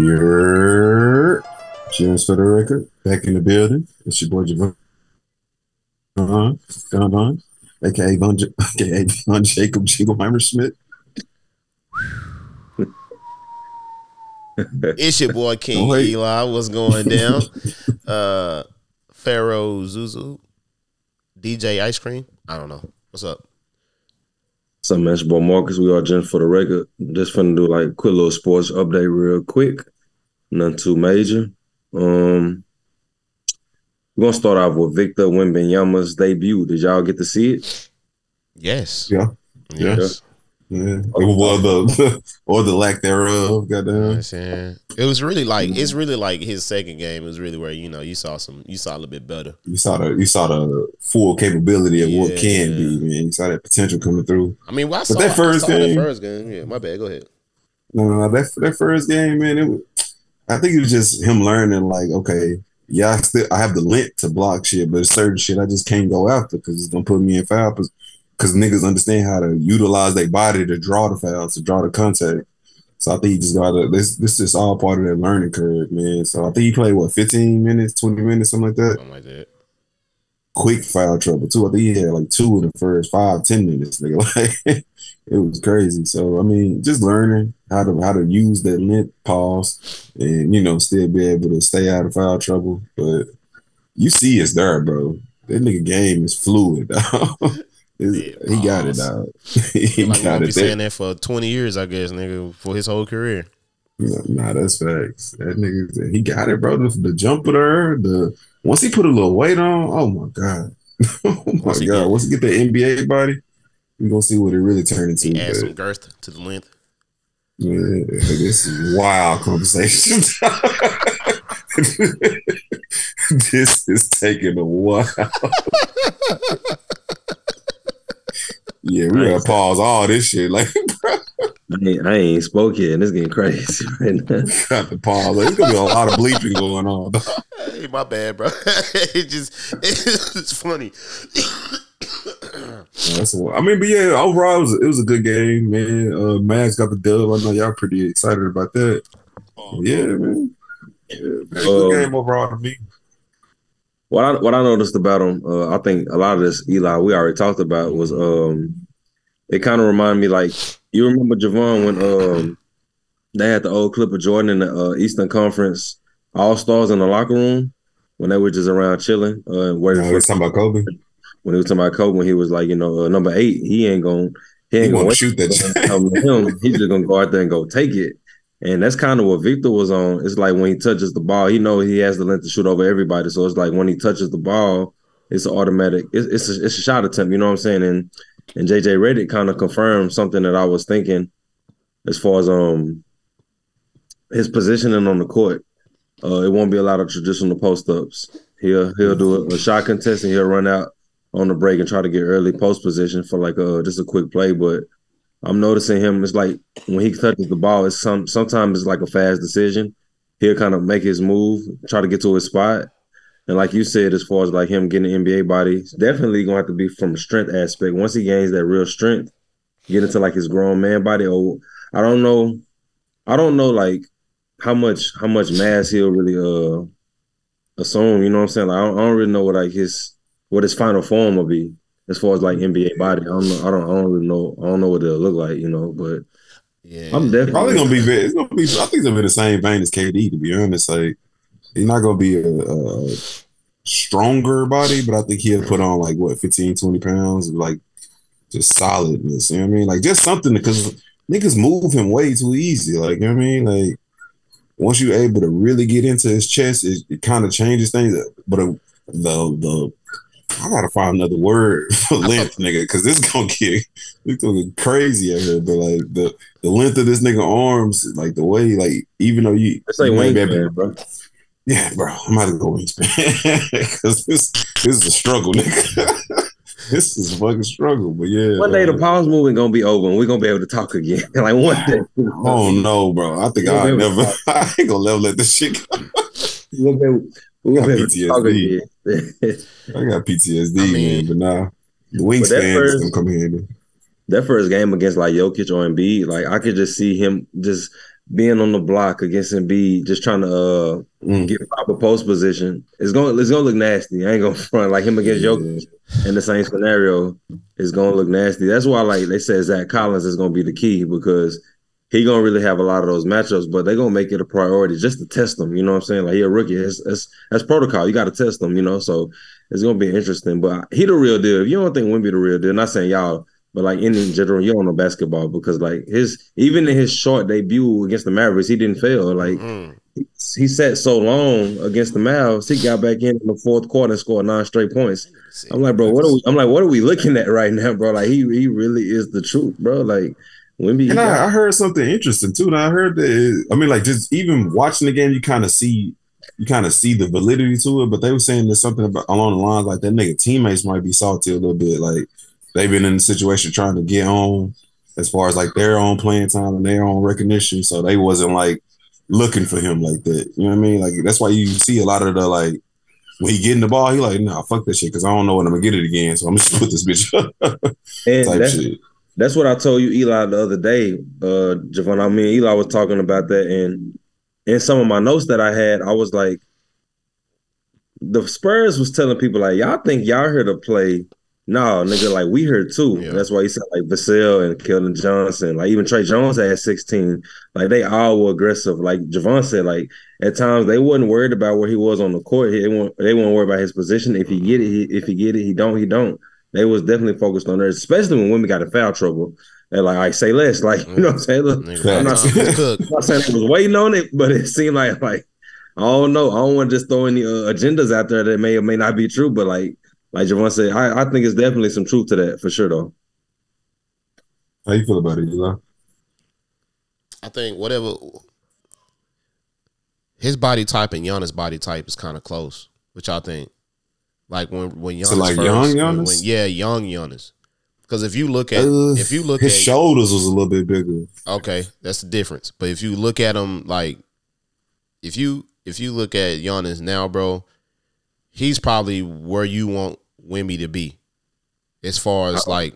Your Cheers for the record. Back in the building. It's your boy Javon. Uh-huh. Don Don. AKA Von, J- AKA Von Jacob Jingleheimer Schmidt. It's your boy King. Eli. What's going down? uh Pharaoh Zuzu. DJ Ice Cream. I don't know. What's up? Some man, it's your boy Marcus. We are just for the record. Just finna do like a quick little sports update real quick. Nothing too major. Um, we're gonna start off with Victor Wembanyama's debut. Did y'all get to see it? Yes. Yeah. Yes. Yeah. Well, the, or the lack thereof. You know Goddamn. I'm? It was really like mm. it's really like his second game. It was really where you know you saw some you saw a little bit better. You saw the you saw the full capability of what Yeah. can be, man. You saw that potential coming through. I mean, well, I saw, that first I saw game- that first game. Yeah, my bad. Go ahead. No, no, no, that that first game, man. It was, I think it was just him learning, like, okay, yeah, I still I have the length to block shit, but certain shit I just can't go after because it's gonna put me in foul. Because niggas understand how to utilize their body to draw the fouls, to draw the contact. So I think he just got to this. This is all part of that learning curve, man. So I think he played what 15 minutes, 20 minutes, something like that. Something like that. Quick foul trouble too. I think he had like two in the first five, ten minutes, nigga. Like it was crazy. So I mean, just learning how to how to use that length pause and you know still be able to stay out of foul trouble. But you see, it's there, bro. That nigga game is fluid. he got it, dog. he Like got gonna be saying That, for 20 years, I guess, nigga, for his whole career. nah, that's facts. That nigga, he got it, bro. The, the jumper the once he put a little weight on, oh my god, oh my Once god. get- Once he get that NBA body, we gonna see what it really turned into. Add some girth to the length. Yeah, this is wild conversation. this is taking a while. Yeah, we gotta pause all this shit. Like, bro, I ain't, I ain't spoke yet, and it's getting crazy right now. got to pause. There's gonna be a lot of bleeping going on. Hey, my bad, bro. it just it's funny. That's what, I mean, but yeah, overall, it was, it was a good game, man. Uh, Mags got the dub. I know y'all pretty excited about that. Yeah, man. Yeah, man. Good Um, game overall to me. What I what I noticed about him, uh, I think a lot of this Eli we already talked about was um, it kind of reminded me like you remember Javon when um they had the old clip of Jordan in the uh, Eastern Conference All Stars in the locker room when they were just around chilling, uh, waiting for let's about Kobe. when he was talking about Kobe when he was like you know uh, number eight, he ain't gonna he ain't want gonna shoot that him, he's just gonna go out there and go take it. And that's kind of what Victor was on. It's like when he touches the ball, he know he has the length to shoot over everybody. So it's like when he touches the ball, it's automatic. It's it's a, it's a shot attempt. You know what I'm saying? And and JJ Redick kind of confirmed something that I was thinking, as far as um his positioning on the court. Uh, it won't be a lot of traditional post ups. He'll he'll do a, a shot contest and he'll run out on the break and try to get early post position for like a just a quick play, but. I'm noticing him. It's like when he touches the ball, it's some sometimes it's like a fast decision. He'll kind of make his move, try to get to his spot. And like you said, as far as like him getting an NBA body, it's definitely gonna have to be from a strength aspect. Once he gains that real strength, get into like his grown man body. Or I don't know, I don't know like how much how much mass he'll really uh assume. You know what I'm saying? Like I don't, I don't really know what like his what his final form will be as far as like NBA body. I don't know. I don't. I don't really know. I don't know what it'll look like. You know, but Yeah. I'm definitely Probably gonna be very. It's gonna be. I think it's gonna be the same vein as KD. To be honest, like he's not gonna be a, a stronger body, but I think he'll put on like what 15, 20 pounds, of, like just solidness. You know what I mean? Like just something because niggas move him way too easy. Like you know what I mean? Like once you're able to really get into his chest, it, it kind of changes things. But uh, the the I gotta find another word for length, nigga, because this gonna get it's gonna get crazy out here. But like the the length of this nigga arms, like the way, like even though you, it's like you might Wayne be able- bro. yeah, bro, I'm about to go wingspan because this this is a struggle, nigga. this is a fucking struggle. But yeah, One day the pause movement gonna be over and we're gonna be able to talk again. like one day. Oh no, bro! I think I never. I ain't gonna never let this shit go. We're gonna be able, we're gonna be able to talk PTSD. I got PTSD, I mean- man. But nah, the wingspan is gonna come handy. that first game against like Jokic or Embiid, like I could just see him just being on the block against Embiid, just trying to uh, Mm. get proper post position. It's going it's gonna look nasty. I ain't gonna front like him against Jokic in the same scenario. It's gonna look nasty. That's why like they said Zach Collins is gonna be the key because he gonna really have a lot of those matchups, but they're gonna make it a priority just to test them. You know what I'm saying? Like he a rookie. It's, it's, that's protocol. You got to test them. You know, so it's gonna be interesting. But he the real deal. If you don't think Wemby the real deal, not saying y'all, but like in general, you don't know basketball because like his even in his short debut against the Mavericks, he didn't fail. Like Mm. he sat so long against the Mavs, he got back in in the fourth quarter and scored nine straight points. I'm like, bro, what are we? I'm like, what are we looking at right now, bro? Like he he really is the truth, bro. Like Wemby, And I, I heard something interesting too. And I heard that I mean, like just even watching the game, you kind of see you kind of see the validity to it. But they were saying there's something about along the lines like that nigga teammates might be salty a little bit. Like they've been in the situation trying to get on as far as like their own playing time and their own recognition. So they wasn't like looking for him like that. You know what I mean? Like that's why you see a lot of the like when he getting the ball, he like, nah, fuck that shit, because I don't know when I'm gonna get it again. So I'm just put this bitch up and type that's, shit. That's what I told you, Eli, the other day, uh, Javon. I mean, Eli was talking about that, and in some of my notes that I had, I was like, the Spurs was telling people like, y'all think y'all here to play? No, nigga, like we here too. Yeah. That's why he said like Vassell and Keldon Johnson, like even Tre Jones had 16. Like they all were aggressive. Like Javon said, like at times they wasn't worried about where he was on the court. They weren't they weren't worried about his position. If he get it, he, if he get it, he don't, he don't. They was definitely focused on theirs, especially when women got in foul trouble. They're like, I say less, like you know what I'm saying. Look, I'm not Tom was cooked. I'm not saying I was waiting on it, but it seemed like like I don't know. I don't want to just throw any uh, agendas out there that may or may not be true. But like like Javon said, I, I think it's definitely some truth to that for sure though. How you feel about it, Eli? I think whatever his body type and Giannis' body type is kind of close. Which I think, like when when Giannis So, like, first, young Giannis? when- yeah, young Giannis. Because if you look at Uh, if you look his at his shoulders was a little bit bigger. okay, that's the difference. But if you look at him like if you if you look at Giannis now, bro, he's probably where you want Wemby to be, as far as like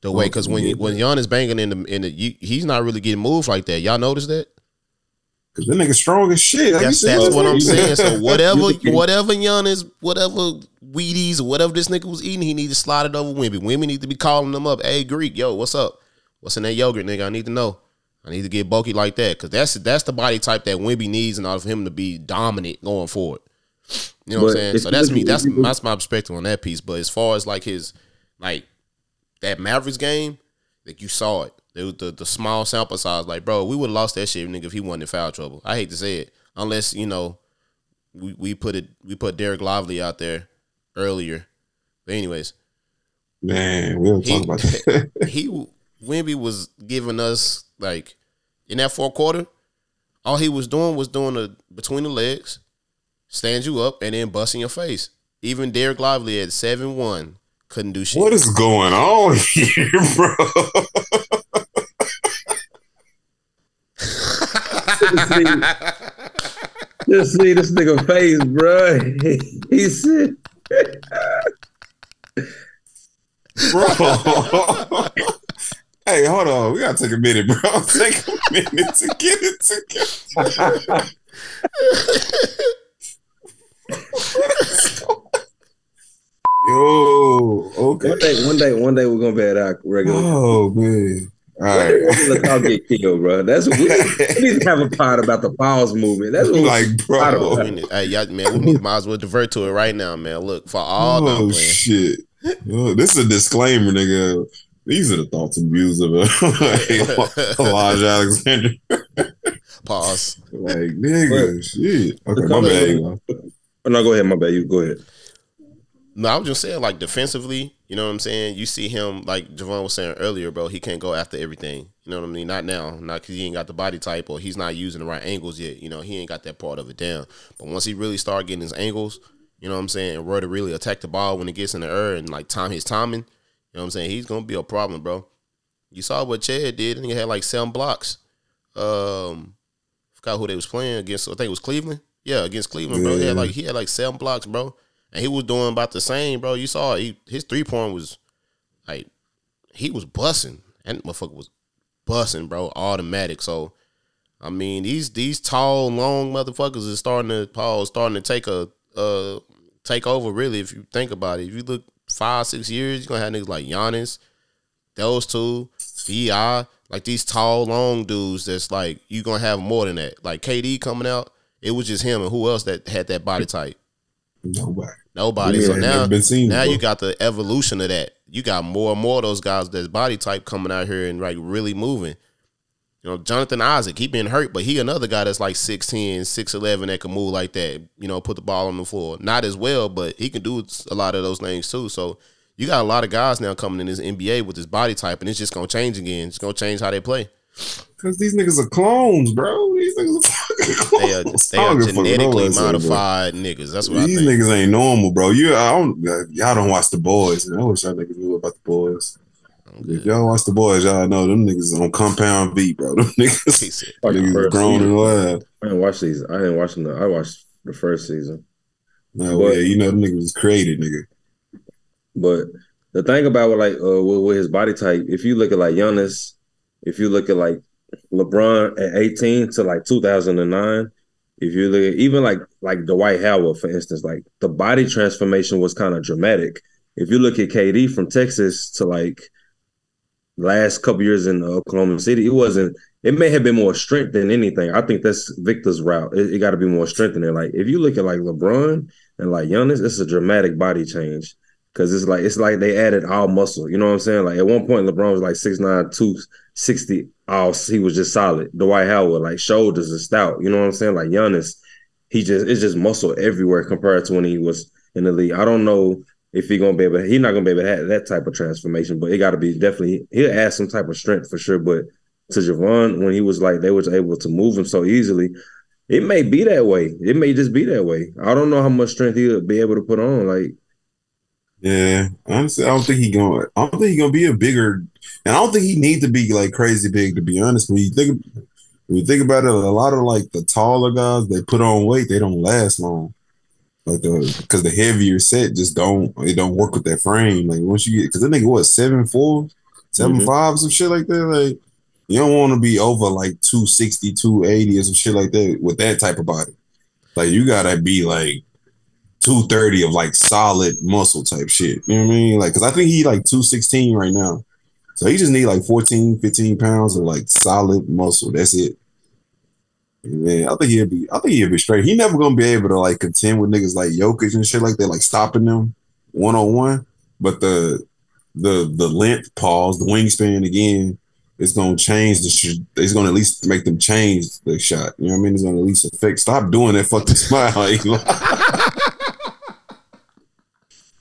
the way. Because when Yeah. when Giannis banging in the in the, you, he's not really getting moved like that. Y'all notice that? Cause that nigga strong as shit. You That's, that's what I'm saying. So whatever, whatever Giannis, whatever Wheaties, or whatever this nigga was eating, he need to slide it over Wemby. Wemby need to be calling them up. Hey Greek, yo, what's up? What's in that yogurt, nigga? I need to know. I need to get bulky like that because that's that's the body type that Wemby needs in order for him to be dominant going forward. You know what I'm saying? So that's me. That's that's my perspective on that piece. But as far as like his like that Mavericks game, like you saw it. It was the the small sample size. Like, bro, we would have lost that shit, nigga, if he wasn't in foul trouble. I hate to say it, unless you know we, we put it we put Dereck Lively out there earlier. But anyways, Man, we'll He- talk about that. he Wemby was giving us like in that fourth quarter, all he was doing was doing the between the legs, stand you up, and then busting your face. Even Dereck Lively at seven one couldn't do shit. what is going on here, bro? Just see this nigga face, bro. he said, bro. hey, hold on. We gotta take a minute, bro. Take a minute to get it together. Yo, okay. one day, one day, one day we're gonna be at our regular. Oh man. All Regular right. talk get killed, bro. That's what we, we need to have a pod about the pause movement. That's what we- like, bro. We need- hey, y'all, man, we need, might as well divert to it right now, man. Look for all no, Oh shit! Yo, this is a disclaimer, nigga. These are the thoughts and views of uh, Elijah Alexander. Pause. Like, nigga, shit. Okay, my comment- bad. Eli. Oh, no, go ahead, my bad. You go ahead. No, I was just saying, like defensively, you know what I'm saying. You see him, like Javon was saying earlier, bro. He can't go after everything. You know what I mean? Not now, not because he ain't got the body type or he's not using the right angles yet. You know, he ain't got that part of it down. But once he really start getting his angles, you know what I'm saying, and where to really attack the ball when it gets in the air and like time his timing, you know what I'm saying. He's gonna be a problem, bro. You saw what Chet did, and he had like seven blocks. Um, forgot who they was playing against. I think it was Cleveland. Yeah, against Cleveland, bro. He had like he had like seven blocks, bro. And he was doing about the same, bro. You saw he, his three point was like he was bussing. And motherfucker was bussing, bro. Automatic. So I mean, these these tall, long motherfuckers is starting to Paul starting to take a uh take over. Really, if you think about it, if you look five six years, you're gonna have niggas like Giannis, those two, Vi, like these tall, long dudes. That's like you're gonna have more than that. Like KD coming out, it was just him and who else that had that body type. Nobody. Nobody. Yeah, so now, been seen now you got the evolution of that. You got more and more of those guys that's body type coming out here and like really moving. You know, Jonathan Isaac, he been hurt, but he another guy that's like 6'10, 6'11 that can move like that. You know, put the ball on the floor. Not as well, but he can do a lot of those things too. So you got a lot of guys now coming in this NBA with this body type, and it's just gonna change again. It's gonna change how they play. Cause these niggas are clones, bro. These niggas They are, they are don't give a fuck what genetically nobody say, modified niggas. That's what I These think. niggas ain't normal, bro. You, I don't, uh, y'all don't watch the boys. I wish y'all niggas knew about the boys. If y'all watch the boys, y'all know them niggas on compound V, bro. Them niggas, said, the niggas first grown season. and wild. I didn't watch these. I didn't watch them. I watched the first season. No, But- yeah, you know them niggas was created, nigga. But the thing about what like uh with, with his body type, if you look at like Giannis, if you look at like LeBron at 18 to like 2009, if you look at even like like Dwight Howard, for instance, like the body transformation was kind of dramatic. If you look at KD from Texas to like last couple years in uh, Oklahoma City, it wasn't. It may have been more strength than anything. I think that's Victor's route. It, it got to be more strength there. Like if you look at like LeBron and like Giannis, it's a dramatic body change because it's like it's like they added all muscle. You know what I'm saying? Like at one point, LeBron was like 6'9", 260. All he was just solid. Dwight Howard, like shoulders and stout. You know what I'm saying? Like Giannis, he just it's just muscle everywhere compared to when he was in the league. I don't know if he gonna be able. He's not gonna be able to have that type of transformation, but it got to be definitely. He'll add some type of strength for sure. But to Javon, when he was like they was able to move him so easily, it may be that way. It may just be that way. I don't know how much strength he'll be able to put on. Like Yeah, honestly, I don't think he gonna. I don't think he gonna be a bigger, and I don't think he need to be like crazy big. To be honest, when you think when you think about it, a lot of like the taller guys, they put on weight, they don't last long. Like the because the heavier set just don't it don't work with that frame. Like once you get because that nigga what seven four, seven Mhm. five, some shit like that. Like you don't want to be over like 260, 280 or some shit like that with that type of body. Like you gotta be like 230 of like solid muscle type shit. You know what I mean? Like, cause I think he like 216 right now. So he just need like 14, 15 pounds of like solid muscle. That's it. Man, I think he'll be I think he'll be straight. He never gonna be able to like contend with niggas like Jokic and shit like that, like stopping them one on one. But the the the length pause, the wingspan again, it's gonna change the sh- it's gonna at least make them change the shot. You know what I mean? It's gonna at least affect stop doing that fucking smile.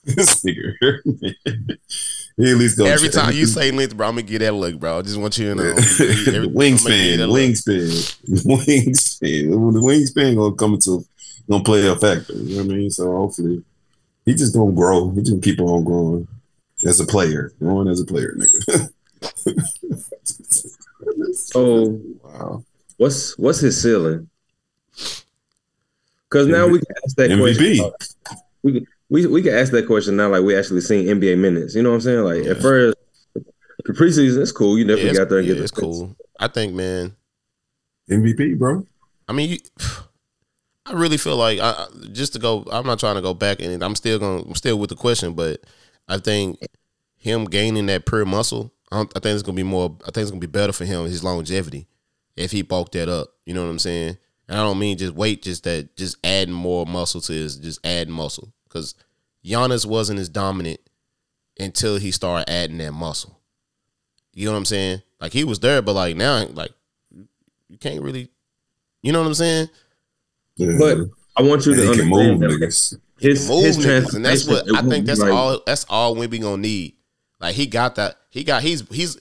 Eli. this nigga hurt me. He at least gonna Every ch- time you say length, bro, I'm gonna get that look, bro. I just want you to know. Every- the I'm gonna give wingspan, wingspan, wingspan. The wingspan gonna come into gonna play a factor. You know what I mean? So hopefully he just gonna grow. He just keep on growing as a player, growing as a player, nigga. so, wow. what's what's his ceiling? Because now we can ask that MVP. question. We can- we we can ask that question now, like we actually seen NBA minutes. You know what I'm saying? Like Yeah. at first, the preseason it's cool. You Yeah, definitely it's, got there and yeah, get the it's cool. I think, man. MVP, bro. I mean, you, I really feel like I, I- just to go. I'm not trying to go back, and I'm still going. I'm still with the question, but I think him gaining that pure muscle. I, don't, I think it's gonna be more. I think it's gonna be better for him his longevity if he bulked that up. You know what I'm saying? And I don't mean just weight, just that, just adding more muscle to his, just adding muscle. Because Giannis wasn't as dominant until he started adding that muscle. You know what I'm saying? Like he was there, but like now, like you can't really. You know what I'm saying? Yeah. But I want you And to he can move understand that niggas. his move his niggas, and that's what I think. That's like- all. That's all Wemby gonna need. Like he got that. He got. He's he's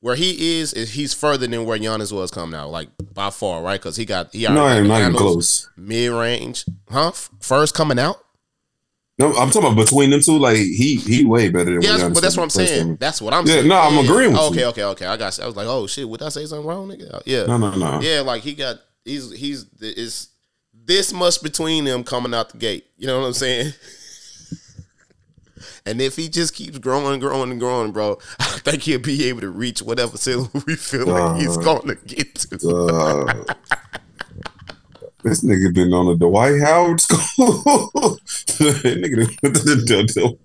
where he is. Is he's further than where Giannis was coming out. Like by far, right? Because he got. He No, already not even close. Mid range, huh? First coming out. No, I'm talking about between them two. Like he he way better than. Yeah, but that's what I'm saying. time. That's what I'm Yeah, saying. no, I'm agreeing with okay, you. okay, okay. Okay. I got. You. I was like, oh shit, would I say something wrong, nigga? Yeah, No, no, no. yeah. Like he got. He's he's is this much between them coming out the gate. You know what I'm saying? And if he just keeps growing, growing, and growing, bro, I think he'll be able to reach whatever ceiling we feel like he's Uh, going to get to. Uh, this nigga been on the Dwight Howard school. nigga went to the, the,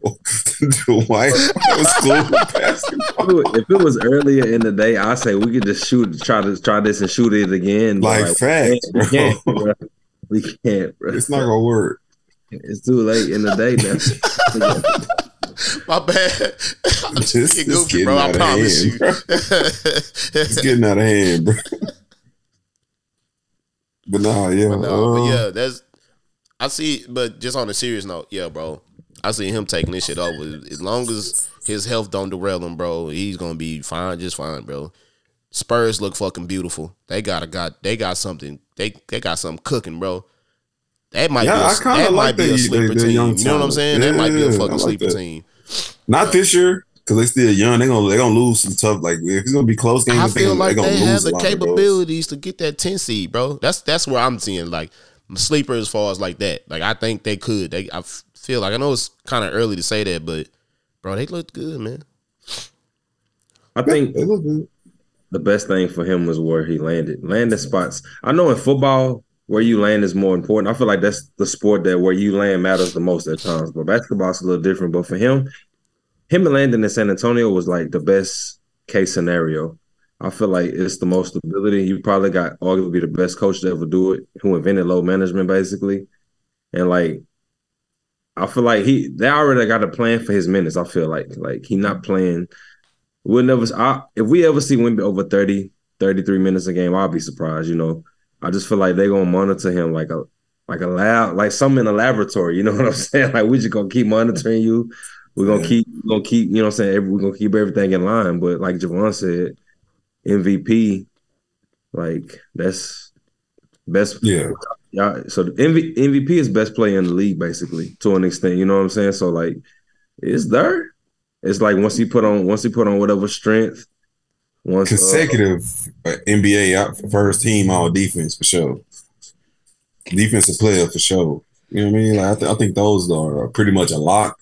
the Dwight Howard school basketball. If it- was earlier in the day, I say we could just shoot, try to try this and shoot it again. but, Like facts, we can't, bro. bro. We can't, bro. It's not gonna work. It's too late in the day now. My bad. I'm just This- being this goofy, bro. I promise hand, you. bro. It's getting out of hand, bro. But nah, yeah, But no, but uh, yeah, that's I see. But just on a serious note, yeah, bro, I see him taking this shit over. As long as his health don't derail him, bro, he's gonna be fine, just fine, bro. Spurs look fucking beautiful. They got a got they got something. They they got something cooking, bro. That might Yeah, be a, that like might be a sleeper that team. You know what I'm saying? that might be a fucking like sleeper that. team. not this year because they still young. They gonna they gonna lose some tough. Like if it's gonna be close games, I they feel gonna, like they gonna they lose have the lot of those. capabilities to get that 10 seed, bro. That's that's where I'm seeing like sleeper as far as like that. Like I think they could. They I feel like I know it's kind of early to say that, but bro, they look good, man. I think They look good. the best thing for him was where he landed. Landing spots. I know in football, where you land is more important. I feel like that's the sport that where you land matters the most at times. But basketball's a little different. But for him, him landing in San Antonio was like the best case scenario. I feel like it's the most stability. You probably got arguably the best coach to ever do it, who invented load management basically. And like I feel like he they already got a plan for his minutes. I feel like like he not playing. We'll never. I, if we ever see Wemby over 30, 33 minutes a game, I'll be surprised. You know, I just feel like they're gonna monitor him like a like a lab, like something in a laboratory. You know what I'm saying? Like we just gonna keep monitoring you. We're gonna Yeah. keep, we're gonna keep. You know what I'm saying? We're gonna keep everything in line. But like Javon said, MVP, like that's best. Yeah, Yeah, so the MV, MVP is best player in the league, basically, to an extent. You know what I'm saying? So like, it's there. It's like once he put on, once he put on whatever strength, once uh, consecutive uh, NBA first team all defense for sure. Defensive player for sure. You know what I mean? Like I, th- I think those are pretty much a lock.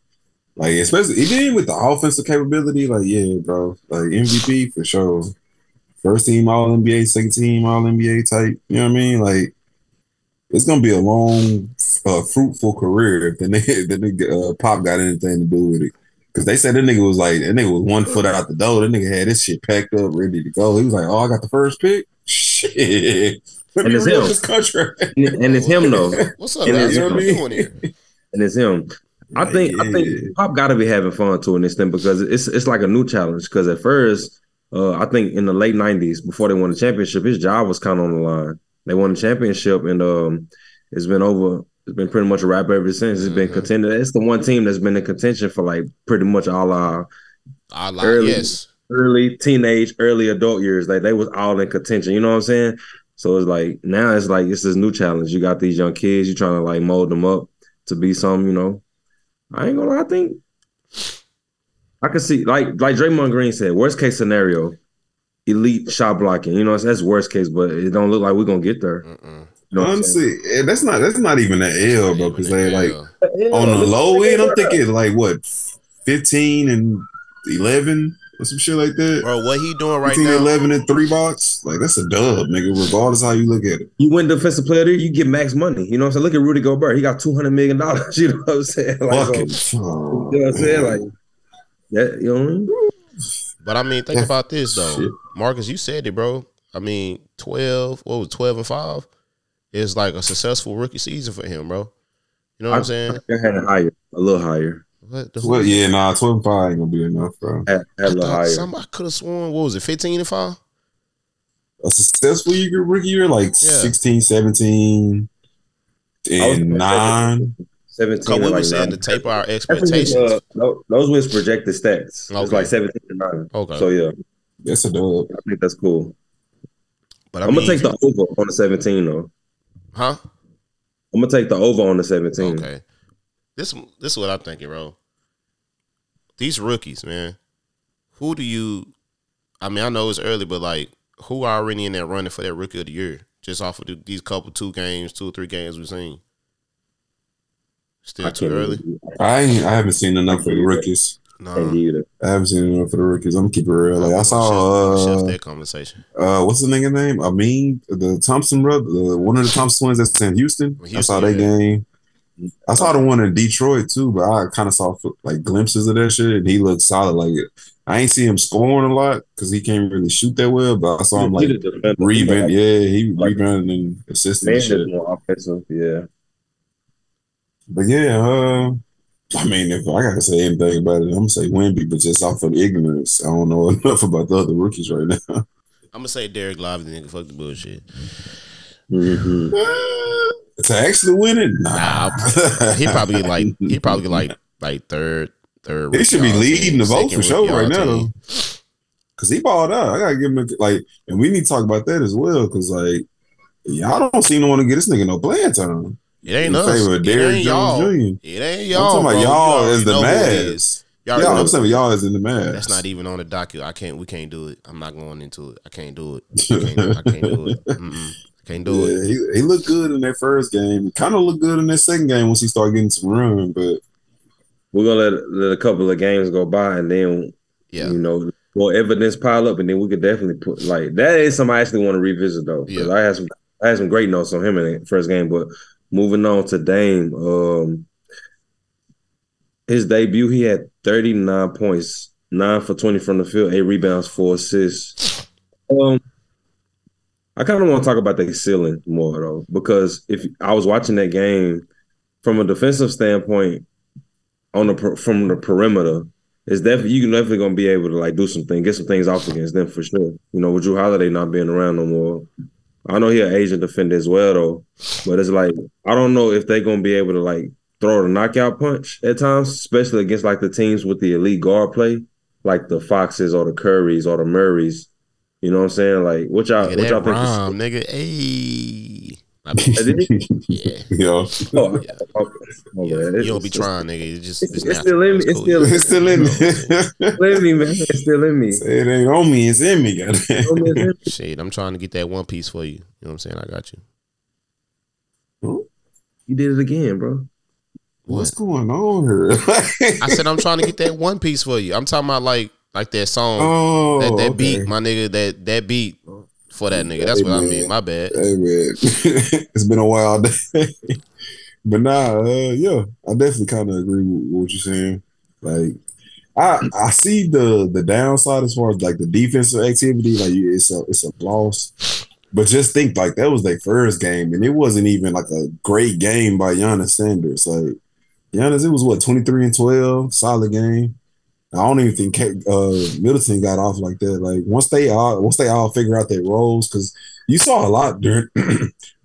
Like especially even with the offensive capability, like yeah, bro, like MVP for sure. First team All NBA, second team All NBA type. You know what I mean? Like it's gonna be a long, uh, fruitful career if the nigga, the nigga uh, Pop got anything to do with it. Cause they said that nigga was like that nigga was one foot out the door. That nigga had this shit packed up, ready to go. He was like, "Oh, I got the first pick. Shit, let And me it's him. this contract." and, and it's him though, What's up, And guys? it's- What are we doing here? and it's him. I think I Yeah. think Pop got to be having fun to an extent because it's it's like a new challenge. Because at first, uh, I think in the late '90s, before they won the championship, his job was kind of on the line. They won the championship, and um, it's been over. It's been pretty much a wrap ever since. It's been Mhm. contended. It's the one team that's been in contention for like pretty much all our I like Early. yes. early teenage, early adult years. Like they was all in contention. You know what I'm saying? So it's like now it's like it's this new challenge. You got these young kids. You're trying to like mold them up to be some. You know, I ain't gonna. lie, I think I can see like like Draymond Green said. Worst case scenario, elite shot blocking. You know, that's worst case, but it don't look like we're gonna get there. Mm-mm. You know I'm saying? Honestly, eh, that's not that's not even an L, bro. Because they like on the low end, I'm thinking like what, fifteen and eleven or some shit like that. bro, what he doing right 15, now? 11 and three box, like that's a dub, nigga. Regardless how you look at it. You win defensive player, of the year, you get max money. You know what I'm saying? Look at Rudy Gobert. He got two hundred million dollars. You know what I'm saying? Like, so- Fucking, You know what I'm saying? Like, yeah, you know what I mean? But I mean, think Yeah. about this though, Shit. Marcus. You said it, bro. I mean, twelve. What was it, twelve and five? Is like a successful rookie season for him, bro. You know what I, am saying? I had it higher, a little higher, What the well, yeah, nah, 12 and 5 ain't gonna be enough, bro. had, had a I higher. somebody could have sworn. What was it? Fifteen and five. A successful year, rookie year, like Yeah. 16, 17, and 9. Seventeen. Because we and were like saying nine. to taper our expectations. just, uh, tho- those was projected stats. It's Okay. like seventeen and nine. okay, So yeah, That's a dub. I think that's cool. but I I'm mean, gonna take the over on the seventeen though. huh? I'm gonna take the over on the seventeen. Okay. This this is what I'm thinking, bro. These rookies, man. Who do you? I mean, I know it's early, but like, who are already in there running for that rookie of the year? Just off of the, these couple two games, two or three games we've seen. Still too early. I I haven't seen enough for the rookies. I No. can't give you that. I haven't seen enough for the rookies. I'm keeping it real. Like I saw shift- uh, that conversation. uh what's the nigga name? I mean the Thompson brother, the, one of the Thompson twins that's in Houston. I Houston, saw that yeah. game. I saw the one in Detroit too, but I kind of saw like glimpses of that shit, and he looked solid. Like I ain't see him scoring a lot because he can't really shoot that well, but I saw him like He rebound. Yeah, he Like- rebounding and assisting Man shit. more offensive. Yeah. But yeah, uh, I mean, if I gotta say anything about it, I'm gonna say Wemby, but just off of ignorance, I don't know enough about the other rookies right now. I'm gonna say Dereck Lively, nigga. Fuck the bullshit. Mhm. to actually win it, nah. Nah, He probably like he probably like like third third. He should be leading the vote for sure right now, all-team. though. Cause he balled out. I gotta give him a, like, and we need to talk about that as well. Cause like, y'all don't seem to want to get this nigga no playing time. It ain't in us. favor of It ain't Jones y'all. Jr. It ain't y'all. I'm y'all. talking about y'all as the it is. Y'all Yeah, I'm saying y'all is in the Mavs. That's not even on the docket. I can't. We can't do it. I'm not going into it. I can't do it. I can't, I can't do it. Mm-mm. I can't do it. He, he looked good in that first game. Kind of looked good in that second game once he started getting some run. But We're gonna let, let a couple of games go by, and then Yeah. you know more evidence pile up, and then we could definitely put like that is something I actually want to revisit though. Because Yeah. I had some I had some great notes on him in the first game, but moving on to Dame, um, his debut he had thirty nine points, nine for twenty from the field, eight rebounds, four assists. Um, I kind of want to talk about the ceiling more though, because if I was watching that game from a defensive standpoint, on the from the perimeter, it's definitely you can definitely gonna be able to like do some things, get some things off against them for sure. You know, with Jrue Holiday not being around no more. I know he an Asian defender as well though, but it's like I don't know if they're gonna be able to like throw the knockout punch at times, especially against like the teams with the elite guard play, like the Foxes or the Currys or the Murrays. You know what I'm saying? Like what y'all Nigga, what y'all that think? rhyme, nigga. Hey. Yeah, Yeah. yo, Oh, oh, oh Yeah. okay. My Yeah, you don't be trying, nigga. It's just it's- it's, it's still in me. It's It's cool. still- it's still in me. It's in me, man. It's still in me. it ain't on me. It's in me. Goddamn. Shit, I'm trying to get that one piece for you. You know what I'm saying? I got you. You did it again, bro. What's going on here? I said I'm trying to get that one piece for you. I'm talking about like like that song, oh, that, that okay. beat, my nigga. That that beat for that nigga. That's what I mean. My bad. Hey man, it's been a while, but nah, uh, yeah, I definitely kind of agree with what you're saying. Like, I I see the the downside as far as like the defensive activity. Like, it's a it's a loss, but just think like that was their first game, and it wasn't even like a great game by Giannis Sanders. Like, Giannis, it was what 23 and 12, solid game. I don't even think uh, Middleton got off like that. Like once they all once they all figure out their roles, because you saw a lot during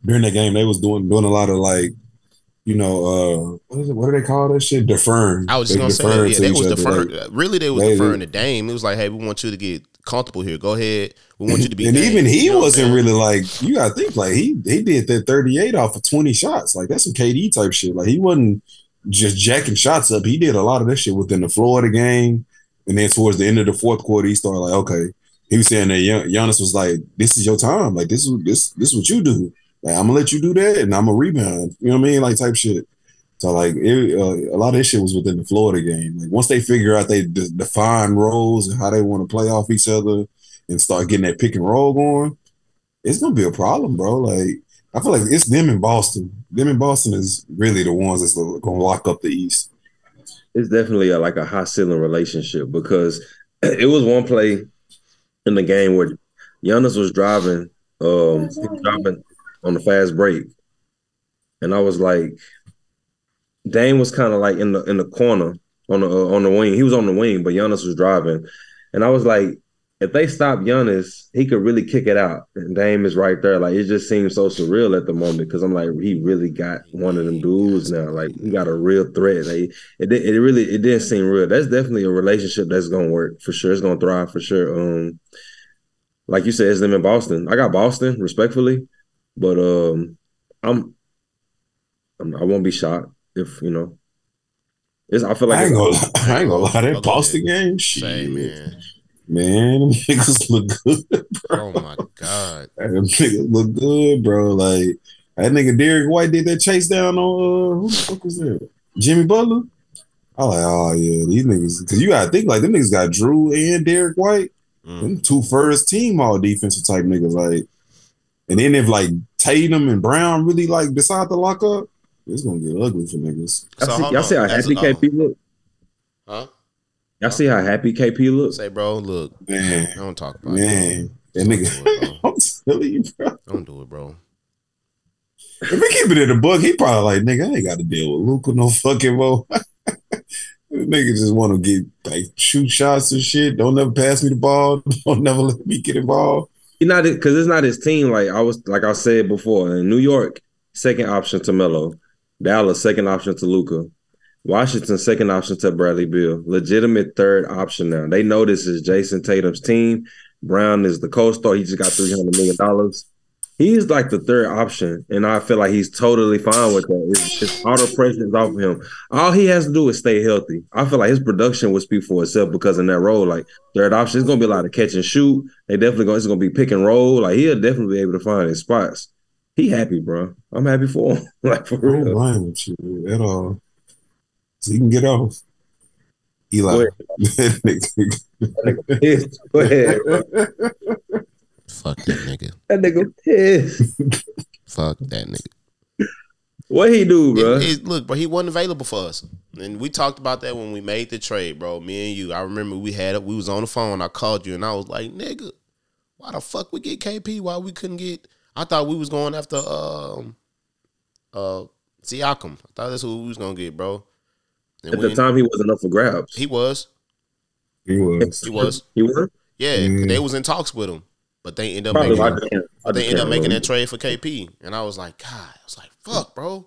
during that game. They was doing doing a lot of like, you know, uh, what is it? What do they call that shit? Deferring. I was just They gonna say, yeah, they was deferring. like- really, they was they- deferring to Dame. It was like, hey, we want you to get comfortable here. Go ahead. We want you to be. and Dame. even he You know wasn't really like you gotta think like he he did that 38 off of 20 shots. Like that's some KD type shit. Like he wasn't just jacking shots up. He did a lot of that shit within the Florida game. And then towards the end of the fourth quarter, he started like, okay. He was saying that Gian- Giannis was like, this is your time. Like this is this this is what you do. Like I'm gonna let you do that and I'm gonna rebound. You know what I mean? Like type shit. So like it, uh, a lot of this shit was within the Florida game. Like once they figure out they de- define roles and how they want to play off each other and start getting that pick and roll going, it's gonna be a problem, bro. Like I feel like it's them in Boston. Them in Boston is really the ones that's gonna lock up the East. It's definitely a, like a high ceiling relationship because it was one play in the game where Giannis was driving, um, was driving on the fast break, and I was like, Dame was kind of like in the in the corner on the uh, on the wing. He was on the wing, but Giannis was driving, and I was like, if they stop Giannis, he could really kick it out. And Dame is right there. Like it just seems so surreal at the moment because I'm like, he really got one of them dudes now. Like he got a real threat. Like, it it really it didn't seem real. That's definitely a relationship that's gonna work for sure. It's gonna thrive for sure. Um, like you said, it's them in Boston. I got Boston respectfully, but um, I'm, I'm I won't be shocked if you know. It's, I feel like I ain't gonna, I ain't gonna lie. That Boston game, shit, Say, man. Man, them niggas look good. bro. Oh my god. Them niggas look good, bro. Like that nigga Derek White did that chase down on uh, who the fuck was that? Jimmy Butler. I like, oh yeah, these niggas. Because you gotta think like them niggas got Jrue and Derek White, Mm. them two first team all defensive type niggas. Like, and then if like Tatum and Brown really like decide to lock up, it's gonna get ugly for niggas. Y'all So see, hold y'all on. see how happy. KP look? Huh? Y'all see how happy KP looks? Say, bro, look, Man, don't talk about it. man, that Don't do nigga. it, bro. I'm telling you, bro. Don't do it, bro. If we keep it in the book, he probably like, nigga, I ain't got to deal with Luka no fucking more. nigga just want to get like shoot shots and shit. Don't never pass me the ball. Don't never let me get involved. He not it, because it's not his team. Like I was, like I said before, in New York, second option to Melo, Dallas, second option to Luka, Washington, second option to Bradley Beal, legitimate third option now. They know this is Jayson Tatum's team. Brown is the co-star. He just got three hundred million dollars. He's like the third option, and I feel like he's totally fine with that. It's, it's all the pressure is off of him. All he has to do is stay healthy. I feel like his production would speak for itself because in that role, like third option, it's gonna be a lot of catch and shoot. They definitely going it's gonna be pick and roll. Like he'll definitely be able to find his spots. He happy, bro. I'm happy for him. like for I don't real. blame with you at all. So he can get off. Eli. Go like, Go ahead. Fuck that nigga. That nigga pissed. Fuck that nigga. What he do, bro? It- it- look, bro, he wasn't available for us, and we talked about that when we made the trade, bro. Me and you. I remember we had it. We was on the phone. I called you, and I was like, "Nigga, why the fuck we get KP? Why we couldn't get? I thought we was going after um uh Siakam. I thought that's who we was gonna get, bro. And At the time, he wasn't up for grabs. he was, he was. he was, He was yeah. Mm. They was in talks with him, but they end up probably. making. I him- just But they just ended up making that trade for KP, and I was like, God, I was like, fuck, bro.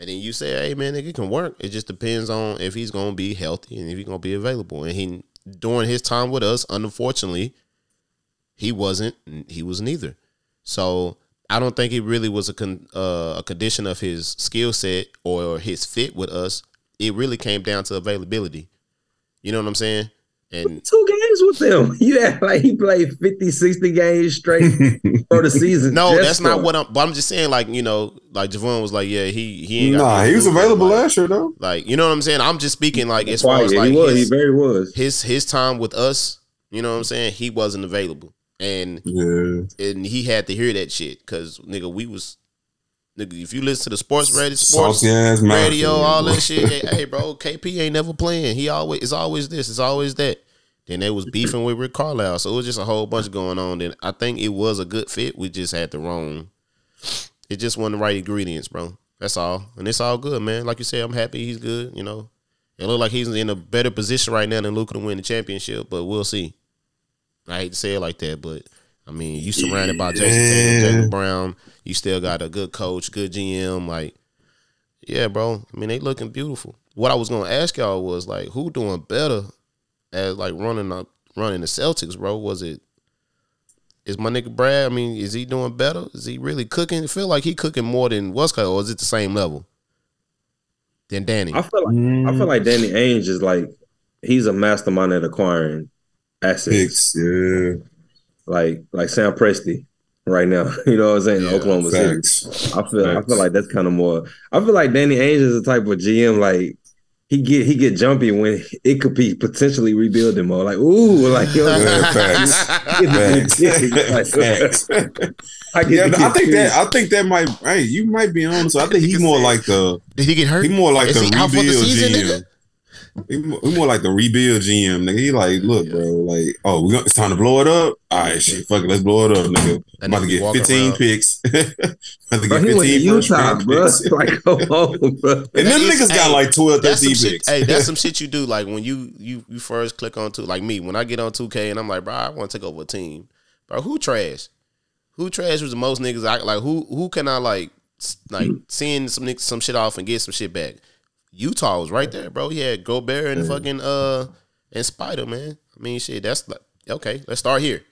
And then you say, hey man, it can work. It just depends on if he's gonna be healthy and if he's gonna be available. And he during his time with us, unfortunately, he wasn't. He was neither. So I don't think it really was a con, uh, a condition of his skill set or his fit with us. It really came down to availability. You know what I'm saying? And Two games with them. Yeah, like he played 50, 60 games straight for the season. no, that's not for- what I'm. But I'm just saying, like you know, like Javon was like, yeah, he he ain't. nah, he was do with it, available like- last year though. Like you know what I'm saying? I'm just speaking like as far as like he was. his, he very was. his his time with us. You know what I'm saying? He wasn't available, and Yeah, and he had to hear that shit because nigga, we was nigga. If you listen to the sports radio, sports ass radio, all that shit. Hey, hey, bro, KP ain't never playing. He always it's always this, it's always that. Then they was beefing with Rick Carlisle, so it was just a whole bunch going on. Then I think it was a good fit. We just had the wrong. It just wasn't the right ingredients, bro. That's all, and it's all good, man. Like you said, I'm happy he's good. You know, it look like he's in a better position right now than Luka to win the championship, but we'll see. I hate to say it like that, but I mean, you surrounded by Jayson Tatum, Yeah. Jaylen Brown. You still got a good coach, good GM. Like, yeah, bro. I mean, they looking beautiful. What I was gonna ask y'all was like, who doing better as like running up running the Celtics, bro? Was it is my nigga Brad? I mean, is he doing better? Is he really cooking? It feel like he cooking more than what's or is it the same level than Danny? I feel like I feel like Danny Ainge is like he's a mastermind at acquiring assets. picks. Yeah, Like like Sam Presti right now. You know what I'm saying? Yeah, Oklahoma City. I feel I feel like that's kind of more. I feel like Danny Ainge is the type of GM like he get he get jumpy when it could be potentially rebuilding mode. Like ooh, like yo, Yeah, facts. Facts. Facts. I get Yeah, I think serious. that I think that might. Hey, you might be on. So I think he's more like the Did he get hurt? he more like Is the he out for the rebuild season, GM. nigga? He more, like the rebuild GM, nigga. He like, look, bro, like, oh, we got, it's time to blow it up. All right, shit, fuck it, let's blow it up, nigga. That I'm about nigga to get 15 around. picks. about to Bro, get he went 15 Utah, bro. picks. Like, come on, bro. And them That is- niggas got like 12, That's some 13 shit. picks. Hey, that's some shit you do. Like when you you you first click on two. Like me, when I get on two K and I'm like, bro, I want to take over a team. Bro, who trash? Who trash was the most niggas? I like who who can I like like hmm. send some niggas some shit off and get some shit back? Utah was right there, bro. He had Gobert and fucking uh and Spider man. I mean, shit. That's like okay. Let's start here.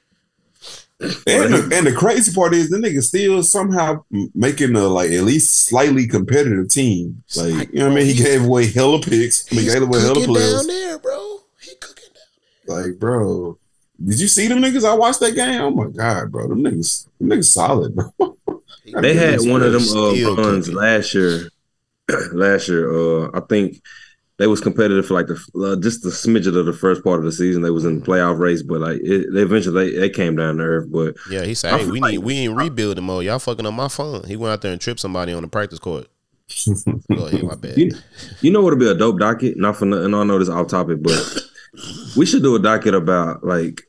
And the, and the crazy part is the nigga still somehow making a like at least slightly competitive team. Like, you know what I mean? He gave away hella picks. I mean, He's gave away hella cooking players. down there, bro. He cooking down. there. Like, bro, did you see them niggas? I watched that game. Oh my god, bro, them niggas, them niggas solid, bro. They had one of them uh, Still runs last year. last year. Uh, I think they was competitive for like the uh, just the smidget of the first part of the season. They was in the playoff race, but like it, they eventually they, they came down to earth. But Yeah, he said, "Hey, we like- need we ain't rebuilding mode. Y'all fucking up my fun." He went out there and tripped somebody on the practice court. Go ahead, my bad. you, you know what would be a dope docket? Not for nothing. I know this off topic, but we should do a docket about like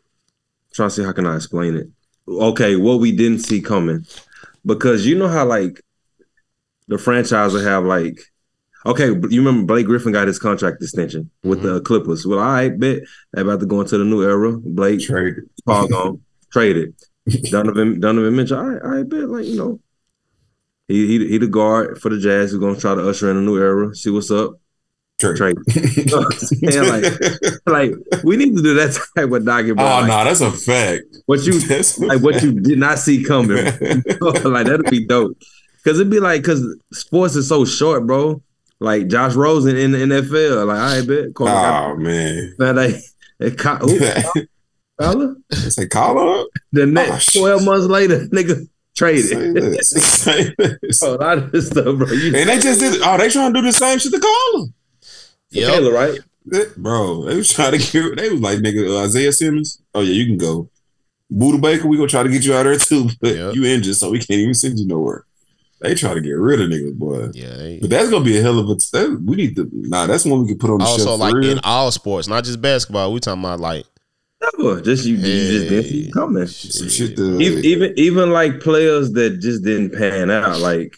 trying to see how can I explain it. Okay, what we didn't see coming, because you know how like the franchise will have like. Okay, you remember Blake Griffin got his contract extension with the mm-hmm. Clippers. Well, I bet they about to go into the new era. Blake Trade. Paul gone traded. Donovan Donovan Mitchell. I I bet like you know he he he the guard for the Jazz. Who's gonna try to usher in a new era. See what's up. Trade. Trade. Man, like like we need to do that type of bro. oh Like, no, that's a fact. What you That's like? What you did not see coming. like that'd be dope. Cause it'd be like, cause sports is so short, bro. Like Josh Rosen in the NFL. Like I bet. Call Oh man. man, they, they ca- who, fella? Say call up. The Oh, next shit. 12 months later, nigga, Say traded. this. Say this. Oh, a lot of this stuff, bro. You And they just did. Oh, they trying to do the same shit to call him. Yep. Taylor, right? Bro, they was trying to get. They was like, nigga, uh, Isaiah Simmons. Oh yeah, you can go. Budda Baker, we gonna try to get you out there too, but Yep. you injured, so we can't even send you nowhere. They try to get rid of niggas, boy. Yeah, they, But that's gonna be a hell of a. That, we need to. Nah, that's one we can put on the also like real. in all sports, not just basketball. We talking about like Never. Just you, you just didn't see it coming. Some shit to, Even, even even like players that just didn't pan out, like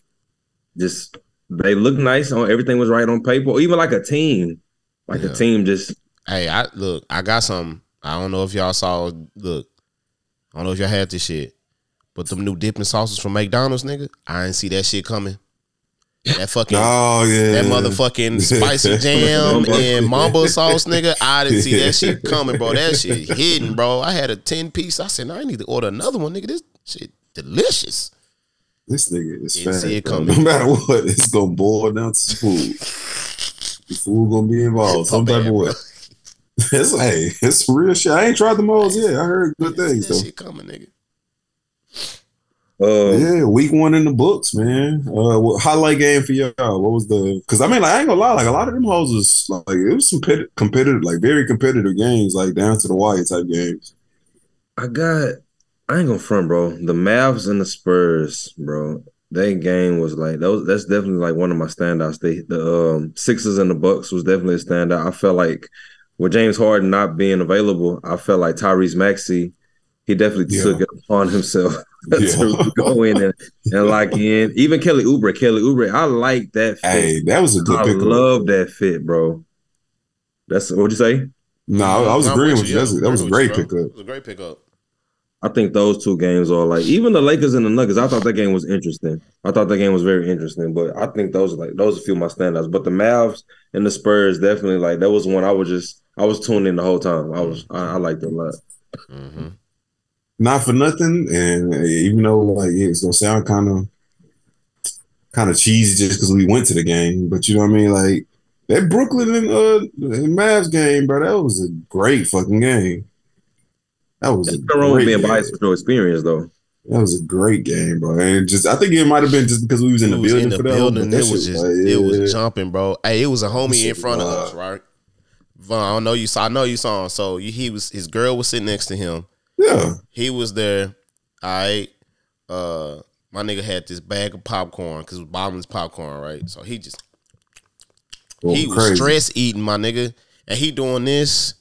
just they look nice on everything was right on paper. Or even like a team, like Yeah. a team just Hey, I look, I got some. I don't know if y'all saw. Look, I don't know if y'all had this shit, but them new dipping sauces from McDonald's, nigga. I didn't see that shit coming. That fucking Oh yeah, that motherfucking spicy jam and mambo sauce, nigga. I didn't see that shit coming, bro. That shit hidden, bro. I had a ten piece. I said, I need to order another one, nigga. This shit delicious. This nigga is Didn't fat. see it bro. coming. No matter what, it's gonna boil down to food. The food gonna be involved some type of way. It's hey, it's real shit. I ain't tried the moles yet. I heard good things That though. shit coming, nigga. Uh Yeah, week one in the books, man. Uh, what, highlight game for y'all. What was the? Because I mean, like, I ain't gonna lie. Like a lot of them hoes was like it was some pit- competitive, like very competitive games, like down to the wire type games. I got I ain't gonna front, bro. The Mavs and the Spurs, bro. That game was like those. That's definitely like one of my standouts. They the um, Sixers and the Bucks was definitely a standout. I felt like with James Harden not being available, I felt like Tyrese Maxey, he definitely Yeah. took it upon himself Yeah. to go in and, and lock in. Even Kelly Oubre, Kelly Oubre, I like that fit. Hey, that was a good I pickup. love that fit, bro. That's what'd you say? no, I, I was agreeing with with you. That's that was a great with you, bro. pickup. It was a great pickup. I think those two games are like even the Lakers and the Nuggets. I thought that game was interesting. I thought that game was very interesting, but I think those are like those are a few of my standouts. But the Mavs and the Spurs definitely like that was one I was just I was tuned in the whole time. I was I, I liked it a lot. hmm not for nothing, and even though like it's gonna sound kind of kind of cheesy just because we went to the game, but you know what I mean. Like that Brooklyn and uh and Mavs game, bro, that was a great fucking game. That was a There's no wrong with being game. biased with your experience though. That was a great game, bro. And just I think it might have been just because we was in It the was building in the for that. building. but that It was just, like, it was jumping, bro. Hey, it was a homie shit in front of us, right? Vaughn, I don't know you saw. I know you saw him. So he was his girl was sitting next to him. Yeah. He was there. All right. Uh, my nigga had this bag of popcorn because it was bottomless popcorn, right? So he just he was crazy. stress eating, my nigga, and he doing this.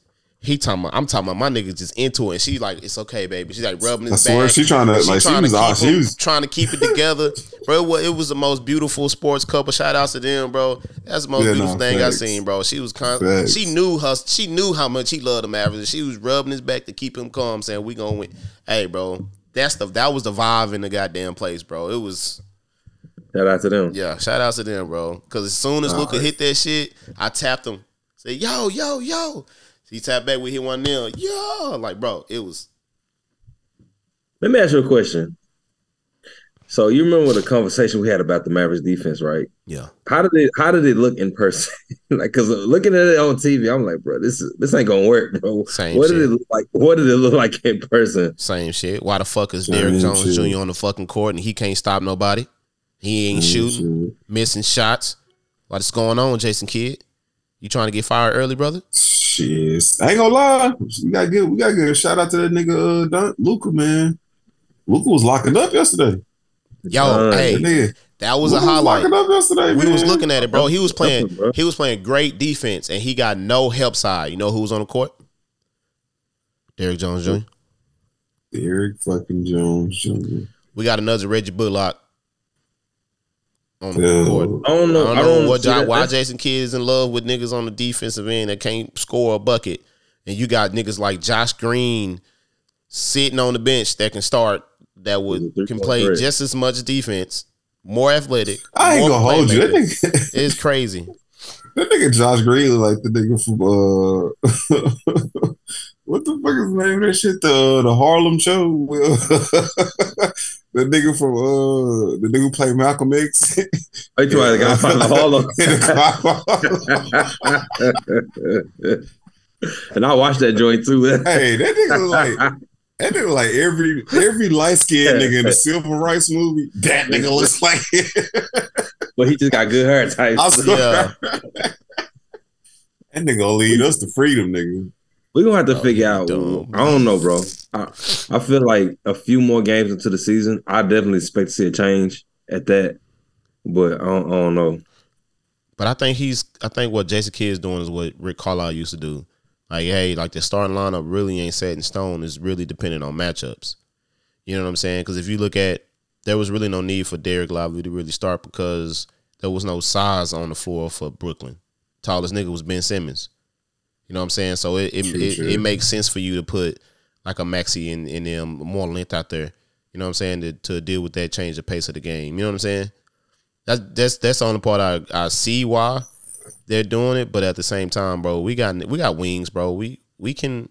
He talking about, I'm talking about my nigga just into it. And she like, it's okay, baby. She's like rubbing his I swear back. she trying to like she trying was to all keep she was trying to keep it together, bro. It was, it was the most beautiful sports couple. Shout outs to them, bro. That's the most Yeah, beautiful nah, thing facts. I seen, bro. She was con- Facts. she knew her. She knew how much he loved the Mavericks. She was rubbing his back to keep him calm, saying, "We gonna win." Hey, bro, that's the that was the vibe in the goddamn place, bro. It was Shout out to them. yeah. Shout out to them, bro. Because as soon as Luka hit that shit, I tapped him. Say, yo, yo, yo. He tapped back. We hit one nil. Yeah, like, bro, it was Let me ask you a question. So you remember the conversation we had about the Mavericks defense, right? yeah. How did it how did it look in person? like cause looking at it on TV, I'm like, bro, this is this ain't gonna work, bro. Same what shit. did it look like? What did it look like in person? Same shit. Why the fuck is Same Derrick Jones. Jr. on the fucking court and he can't stop nobody? He ain't shooting, missing shots. What's going on, Jason Kidd? You trying to get fired early, brother? Shit, I ain't gonna lie. We got good. We got good. Shout out to that nigga uh, Don, Luka, man. Luka was locking up yesterday. Yo, Uh, hey, That that was a Luka highlight. locking up yesterday. We man. was looking at it, bro. He was playing. He was playing great defense, and he got no help side. You know who was on the court? Derrick Jones Jr. Derrick fucking Jones Jr. We got another Reggie Bullock on the court. I don't I know. don't I don't what see Ja- that- why Jason Kidd is in love with niggas on the defensive end that can't score a bucket, and you got niggas like Josh Green sitting on the bench that can start that would can play threat. just as much defense, more athletic. I ain't more gonna hold you. Nigga, It's crazy. that nigga Josh Green look like the nigga from uh, what the fuck is the name of that shit? The the Harlem Show. the nigga from uh, the nigga who played Malcolm X. I tried to go find the Harlem. and I watched that joint too. hey, that nigga look like that nigga like every every light skinned nigga in the civil rights movie. That nigga looks like. but he just got good hair type. I swear. Yeah. That nigga gonna lead us to freedom, nigga. We're gonna have to Oh, figure out. dumb. I don't know, bro. I, I feel like a few more games into the season, I definitely expect to see a change at that. But I don't, I don't know. But I think he's. I think what Jason Kidd is doing is what Rick Carlisle used to do. Like, hey, like the starting lineup really ain't set in stone. It's really dependent on matchups. You know what I'm saying? Because if you look at, there was really no need for Dereck Lively to really start because there was no size on the floor for Brooklyn. Tallest nigga was Ben Simmons. You know what I'm saying? So it it, True, it, true. it makes sense for you to put like a Maxi in in them more length out there. You know what I'm saying to to deal with that change the pace of the game. You know what I'm saying? That's that's that's the only part I I see why they're doing it, but at the same time, bro, we got we got wings, bro. We we can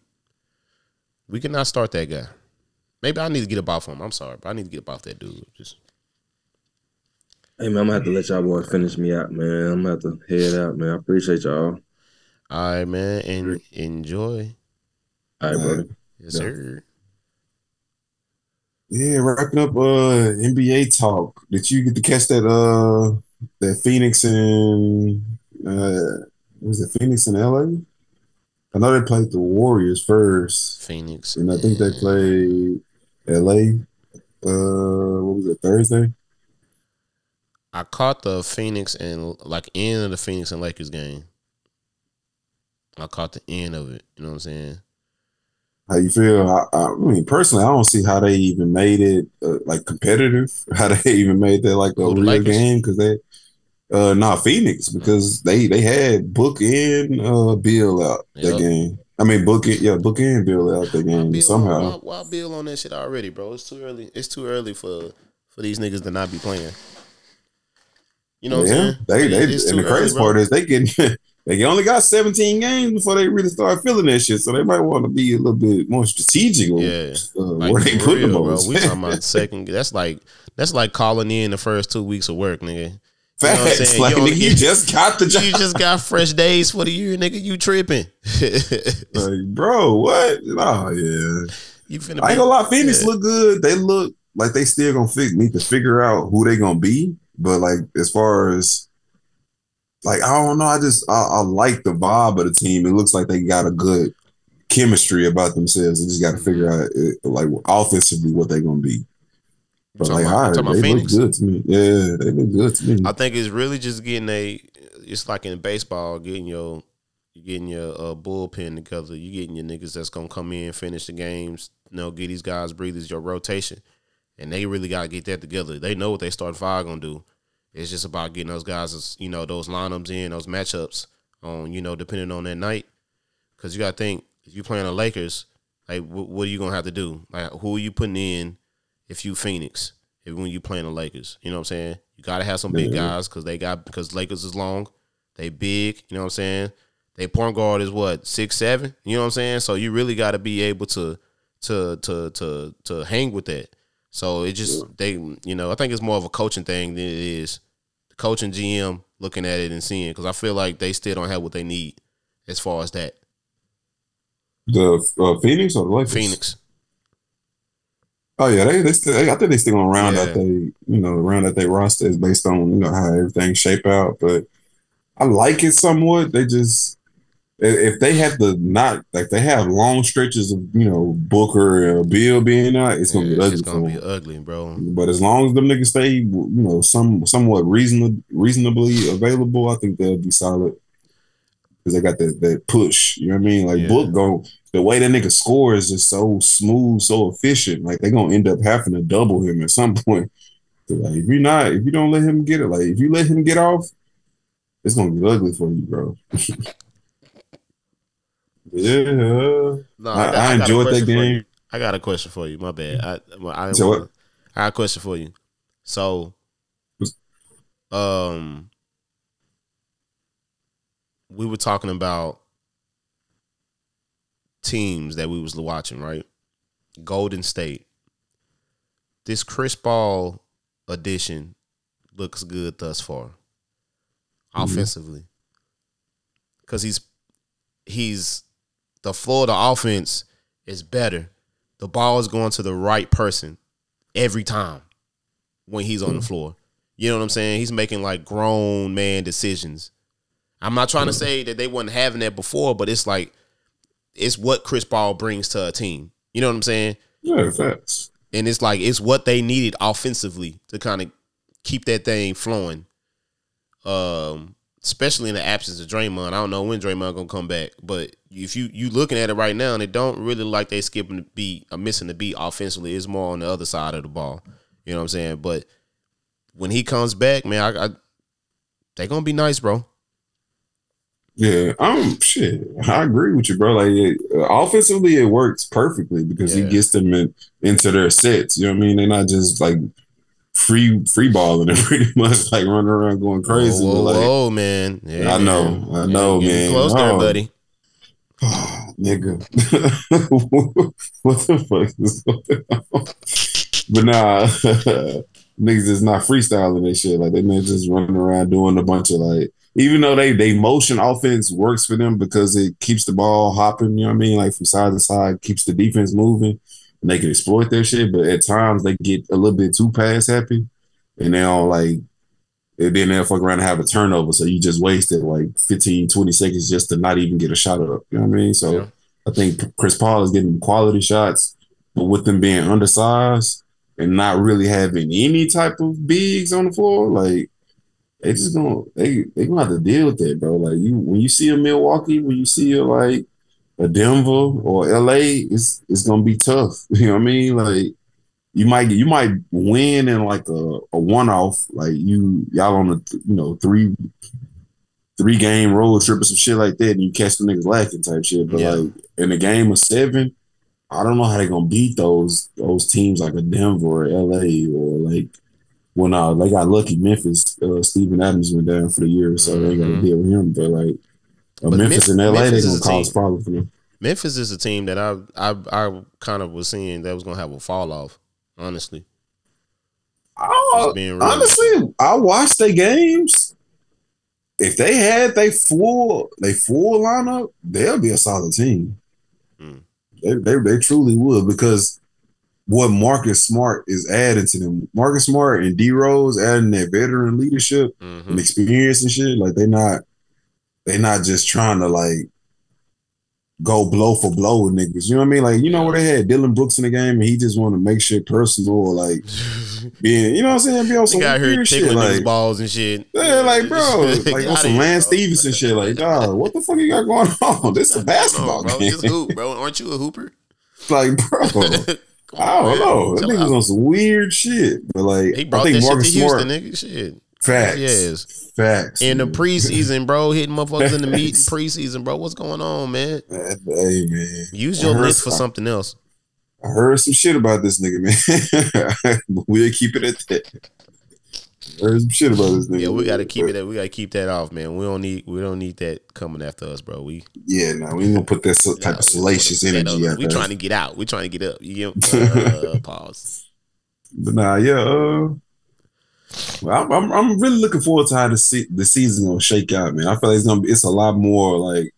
we cannot start that guy. Maybe I need to get up off him. I'm sorry, but I need to get up off that dude. Just Hey man, I'm gonna have to let y'all boys finish me out, man. I'm gonna have to head out, man. I appreciate y'all. All right, man, and enjoy. All right, brother. Yes, Yeah. sir. Yeah, wrapping up uh NBA talk. Did you get to catch that uh that Phoenix and uh was it Phoenix in LA? I know they played the Warriors first, Phoenix, and I think they played LA. Uh, what was it Thursday? I caught the Phoenix and like end of the Phoenix and Lakers game. I caught the end of it. You know what I'm saying? How you feel? I, I mean, personally, I don't see how they even made it uh, like competitive. How they even made that like a Who, real Lakers? game because they, uh, not Phoenix because they they had Book in uh Beal out that game. I mean, Book it, yeah, Book in Beal out that game Beal, somehow. why, why Beal on that shit already, bro? It's too early. It's too early for for these niggas to not be playing. You know what yeah, I'm saying? they they and the too early, part is they getting they only got 17 games before they really start feeling that shit. So they might want to be a little bit more strategic. Yeah. uh, Like, where they put the real, bro. most. We talking about second. That's like that's like calling in the first two weeks of work, nigga. You know what I'm saying? like You nigga, you just got the job. You just got fresh days for the year, nigga. You tripping? Like, bro, what? Oh yeah. you finna I ain't gonna lie, Phoenix Yeah. look good. They look like they still gonna fig- need to figure out who they gonna be. But like as far as like I don't know, I just I, I like the vibe of the team. It looks like they got a good chemistry about themselves. They just got to figure out uh, like offensively what they're gonna be. But like, about- right, they Phoenix? look good to me. Yeah, they look good to me. I think it's really just getting a. It's like in baseball, getting your, you getting your uh, bullpen together. You getting your niggas that's gonna come in, finish the games. You know, get these guys breathers, your rotation, and they really gotta get that together. They know what they start five gonna do. It's just about getting those guys, you know, those lineups in, those matchups on, you know, depending on that night. Because you gotta think if you're playing the Lakers, like wh- what are you gonna have to do? Like who are you putting in if you Phoenix? If when you playing the Lakers, you know what I'm saying? You gotta have some big guys because they got because Lakers is long, they big. You know what I'm saying? They point guard is what six seven. You know what I'm saying? So you really got to be able to to to to to hang with that. So it just they you know I think it's more of a coaching thing than it is the coach and GM looking at it and seeing because I feel like they still don't have what they need as far as that The uh, Phoenix or the Lakers? Phoenix. Oh yeah, they they still. I think they still gonna round Yeah. out they you know round out their roster is based on you know how everything shape out. But I like it somewhat. They just if they have to not like they have long stretches of you know Booker or Beal being out, it's gonna Yeah, be ugly. it's gonna be ugly, bro. But as long as them niggas stay, you know, some somewhat reasonably reasonably available, I think they'll be solid. Because they got that that push. You know what I mean? Like Yeah. Book go the way that nigga score is just so smooth, so efficient. Like they're gonna end up having to double him at some point. Like if you're not, if you don't let him get it, like if you let him get off, it's gonna be ugly for you, bro. yeah. No, I- I got a enjoyed that game. I got a question for you. My bad. I I, So wanna-? I got a question for you. So, um, we were talking about teams that we was watching, right? Golden State. This Chris Paul addition looks good thus far, Mhm. offensively, because he's he's the the offense is better. The ball is going to the right person every time when he's on the floor. You know what I'm saying? He's making like grown man decisions. I'm not trying to say that they wasn't having that before, but it's like it's what Chris Paul brings to a team. You know what I'm saying? Yeah, facts. And it's like it's what they needed offensively to kind of keep that thing flowing. Um, especially in the absence of Draymond. I don't know when Draymond gonna come back, but if you you looking at it right now, and it don't really like they skipping the beat, or missing the beat offensively. It's more on the other side of the ball. You know what I'm saying? But when he comes back, man, I, I they gonna be nice, bro. Yeah, um, shit. I agree with you, bro. Like it, uh, offensively, it works perfectly because Yeah. he gets them in, into their sets. You know what I mean? They're not just like free free balling and pretty much like running around going crazy. Whoa, whoa, like, whoa, man. Yeah, I know, I know, Getting man. Close there, Oh. buddy. nigga. what the fuck is going on? But nah, niggas is not freestyling that shit. Like they man just running around doing a bunch of like even though they they motion offense works for them because it keeps the ball hopping, you know what I mean? Like from side to side, keeps the defense moving and they can exploit their shit. But at times they get a little bit too pass happy and they all like and then they'll fuck around and have a turnover. So you just wasted like 15, 20 seconds just to not even get a shot up. You know what I mean? So Yeah. I think Chris Paul is getting quality shots, but with them being undersized and not really having any type of bigs on the floor, like they just gonna they they gonna have to deal with that, bro. Like you when you see a Milwaukee, when you see a like a Denver or LA, it's it's gonna be tough. You know what I mean? Like you might you might win in like a, a one off, like you y'all on a you know three three game road trip or some shit like that, and you catch the niggas lacking type shit. But Yeah. like in a game of seven, I don't know how they gonna beat those those teams like a Denver or LA or like when uh they got lucky Memphis, uh, Steven Adams went down for the year, so they got to deal with him. But like But Memphis Mem- and LA, Memphis is gonna a cause team. problems for them. Memphis is a team that I I I kind of was seeing that was gonna have a fall off. Honestly, Oh, being real. honestly, I watched their games. If they had they full they full lineup, they'll be a solid team. Hmm. They, they they truly would because what Marcus Smart is adding to them. Marcus Smart and D Rose adding that veteran leadership Mhm. and experience and shit. Like they're not they not just trying to like go blow for blow with niggas. You know what I mean? Like you know where they had Dillon Brooks in the game and he just want to make shit personal or like being you know what I'm saying? Be on some got here weird shit like balls and shit. yeah, like bro, like on some Lance. Stephenson shit. Like, dog, what the fuck you got going on? This is a basketball bro. game. Just hoop, bro. Aren't you a hooper? like, bro, I don't man. know. That nigga's on some weird shit. But like, He I think that shit to Marcus Houston, Smart, nigga. Shit. Facts, Yes. facts. In the preseason, bro, hitting motherfuckers in the meet in preseason, bro. What's going on, man? Hey man, Use your length for something else. I heard some shit about this nigga, man. we'll keep it at that. Heard some shit about this nigga. Yeah, we gotta keep it. We gotta keep that off, man. We don't need. We don't need that coming after us, bro. We Yeah, no, we ain't gonna put that type Yeah, of salacious energy out We trying to get out. We trying to get up. You uh, pause. But nah, yeah. Uh, well, I'm, I'm I'm really looking forward to how the se- the season gonna shake out, man. I feel like it's gonna be it's a lot more like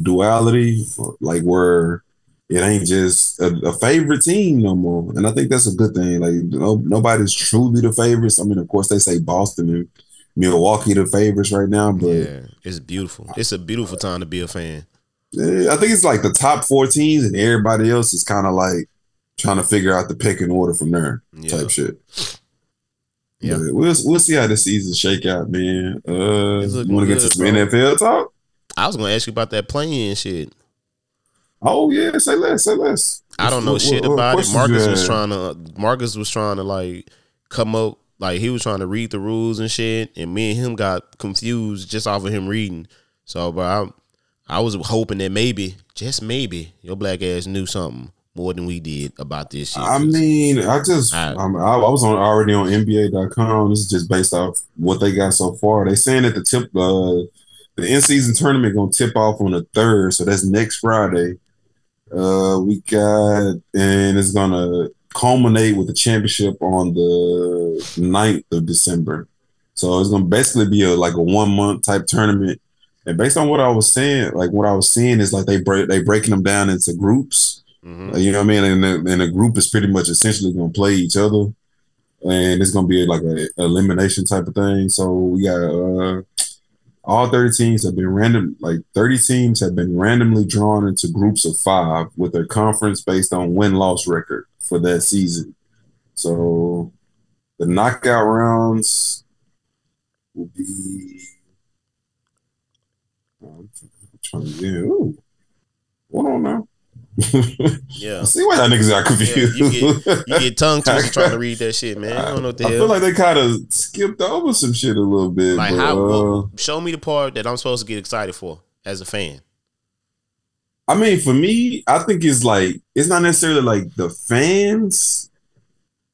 duality, like where it ain't just a, a favorite team no more, and I think that's a good thing. Like no, nobody's truly the favorites. I mean, of course they say Boston and Milwaukee the favorites right now, but Yeah, it's beautiful. It's a beautiful time to be a fan. I think it's like the top four teams, and everybody else is kind of like trying to figure out the pecking order from there, Yeah. type shit. Yeah. But we'll we'll see how the season shake out, man. Uh, you want to get to some bro. NFL talk? I was gonna ask you about that playing shit. Oh yeah, say less, say less. I don't know What- shit what- what about it. Marcus was trying to Marcus was trying to like come up like he was trying to read the rules and shit, and me and him got confused just off of him reading. So, but I, I was hoping that maybe, just maybe, your black ass knew something more than we did about this shit. I mean, I just I- I, I was on already on NBA.com. This is just based off what they got so far. They saying that the tip uh the in season tournament gonna tip off on the third, so that's next Friday. Uh, we got and it's gonna culminate with the championship on the 9th of December. So it's gonna basically be a like a one month type tournament. And based on what I was saying, like what I was seeing is like they break they breaking them down into groups. Mhm. Uh, You know what I mean? And the, and the group is pretty much essentially going to play each other, and it's going to be like a elimination type of thing. So we got uh, all thirty teams have been random. Like thirty teams have been randomly drawn into groups of five with their conference based on win loss record for that season. So the knockout rounds will be. I'm trying to yeah. Ooh. On now. Yeah. See why that niggas got confused. Yeah, you You get tongue twisted trying to read that shit, man. I don't know what the I hell. feel like they kind of skipped over some shit a little bit. Like but, how? uh, well, show me the part that I'm supposed to get excited for as a fan. I mean, for me, I think it's like it's not necessarily like the fans.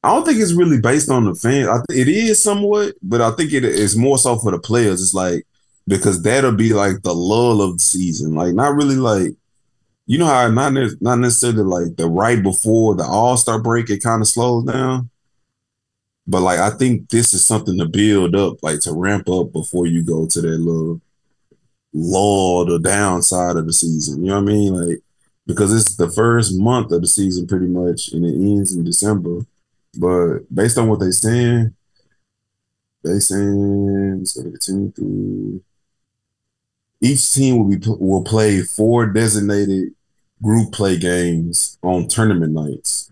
I don't think it's really based on the fans. I th- it is somewhat, but I think it is more so for the players. It's like because that'll be like the lull of the season. Like not really like you know how not not necessarily like the right before the All Star break. It kind of slows down. But like I think this is something to build up, like to ramp up before you go to that little lull, the downside of the season. You know what I mean? Like because it's the first month of the season pretty much, and it ends in December. But based on what they're saying, they saying continue through. Each team will be will play four designated group play games on tournament nights.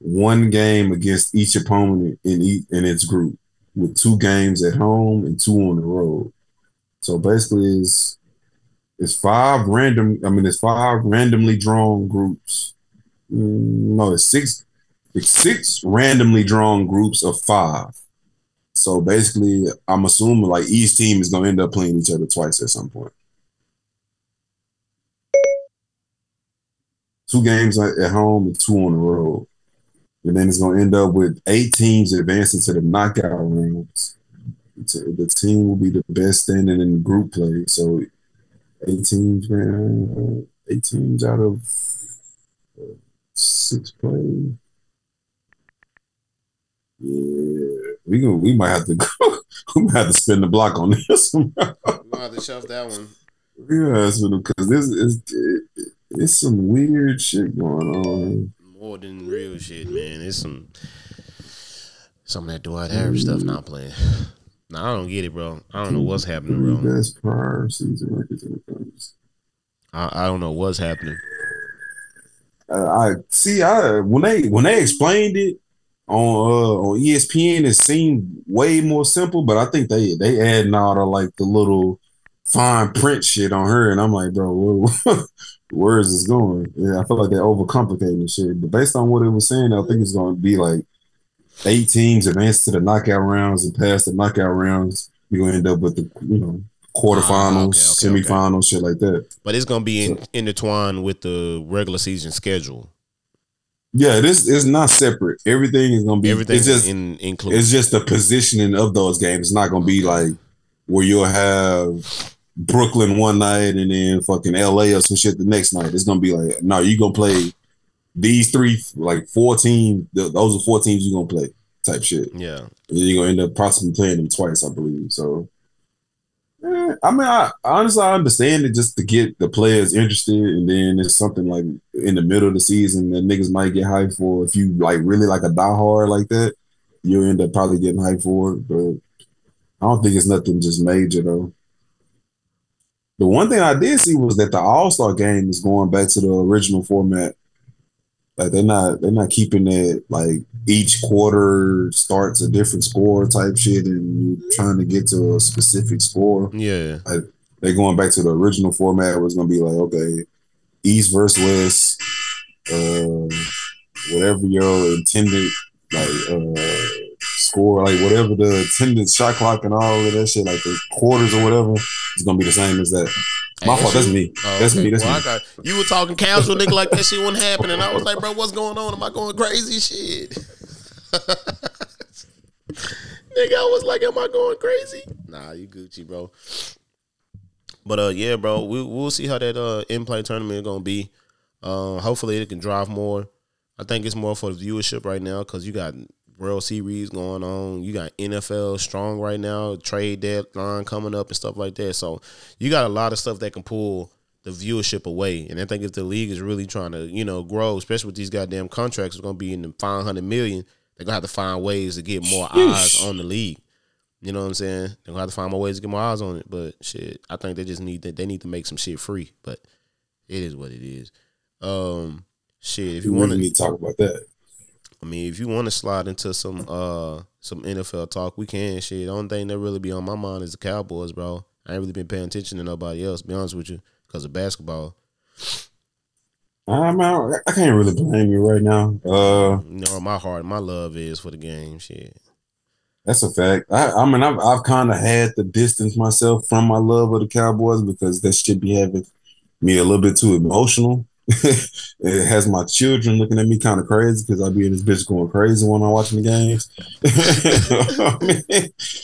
One game against each opponent in each, in its group, with two games at home and two on the road. So basically, it's it's five random. I mean, it's five randomly drawn groups. Mm, No, it's six. It's six randomly drawn groups of five. So basically, I'm assuming like each team is gonna end up playing each other twice at some point. Two games at home and two on the road, and then it's gonna end up with eight teams advancing to the knockout rounds. The team will be the best standing in group play. So eight teams, man. Eight teams out of uh, six play. Yeah, we gonna we might have to go. we might have to spin the block on this. I'm gonna have to shove that one. yeah, because this is it, it's some weird shit going on. More than real shit, man. It's some some of that Dwight Harris stuff not playing. Nah, I don't get it, bro. I don't know what's happening, bro. best prior season records in the. I, I don't know what's happening. Uh, I see. I when they when they explained it on uh, on ESPN, it seemed way more simple. But I think they they adding all the like the little fine print shit on her, and I'm like, bro, where, where is this going? Yeah, I feel like they're overcomplicating the shit. But based on what it was saying, I think it's going to be like eight teams advance to the knockout rounds, and past the knockout rounds, you're going to end up with the you know quarterfinals, Ah, okay, okay, okay. semifinals, shit like that. But it's gonna be in, intertwined with the regular season schedule. Yeah, this is not separate. Everything is gonna be. Everything's it's just in included. it's just the positioning of those games. It's not gonna be like where you'll have Brooklyn one night and then fucking LA or some shit the next night. It's gonna be like no, you gonna play these three like four teams. Those are four teams you gonna play type shit. Yeah. And then you're gonna end up possibly playing them twice, I believe. So. eh, I mean, I honestly I understand it just to get the players interested, and then it's something like in the middle of the season that niggas might get hyped for. If you like really like a diehard like that, you'll end up probably getting hyped for it. But I don't think it's nothing just major though. The one thing I did see was that the All Star game is going back to the original format. Like they're not they're not keeping it like each quarter starts a different score type shit, and trying to get to a specific score. Yeah, Like they're going back to the original format where it's gonna be like okay, East versus West, uh, whatever your intended like uh score, like whatever the attendance, shot clock and all of that shit, like the quarters or whatever, is gonna be the same as that. My Hey, fault. that That's me. Oh, That's okay. me. That's well, me. Got you were talking casual nigga like that shit wasn't happening. And I was like, bro, what's going on? Am I going crazy? Shit. nigga, I was like, am I going crazy? Nah, you Gucci, bro. But uh, yeah, bro, we we'll see how that uh in play tournament is gonna be. Uh, hopefully it can drive more. I think it's more for the viewership right now because you got World Series going on. You got NFL strong right now, trade deadline coming up and stuff like that. So you got a lot of stuff that can pull the viewership away. And I think if the league is really trying to, you know, grow, especially with these goddamn contracts, it's gonna be in the five hundred million. They're gonna have to find ways to get more eyes on the league. You know what I'm saying? They're gonna have to find more ways to get more eyes on it. But shit, I think they just need that they need to make some shit free. But it is what it is. Um shit, if you We want really to need to talk about that. I mean, if you want to slide into some uh some NFL talk, we can. Shit, the only thing that really be on my mind is the Cowboys, bro. I ain't really been paying attention to nobody else. To be honest with you, because of basketball. I'm out. I can't really blame you right now. Uh, You know, my heart, my love is for the game. Shit. that's a fact. I, I mean, I've, I've kind of had to distance myself from my love of the Cowboys because that should be having me a little bit too emotional. it has my children looking at me kind of crazy because I be in this bitch going crazy when I'm watching the games.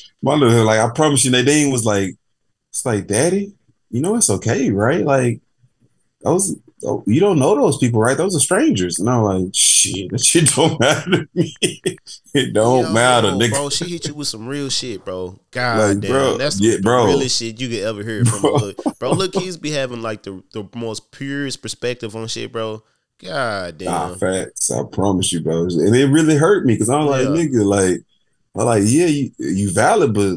My little like I promise you, Nadine was like, "It's like, Daddy, you know it's okay, right? Like those." Oh, you don't know those people, right? Those are strangers. And I'm like, shit, that shit don't matter to me. it don't Yo, matter, nigga. bro. She hit you with some real shit, bro. God Like, damn, bro, that's yeah, the bro. realest shit you could ever hear from Bro. a look, bro. Look, kids be having like the the most purest perspective on shit, bro. God damn. Nah, facts. I promise you, bro. And it really hurt me because I'm like, nigga, like, I'm like, yeah, you, you valid, but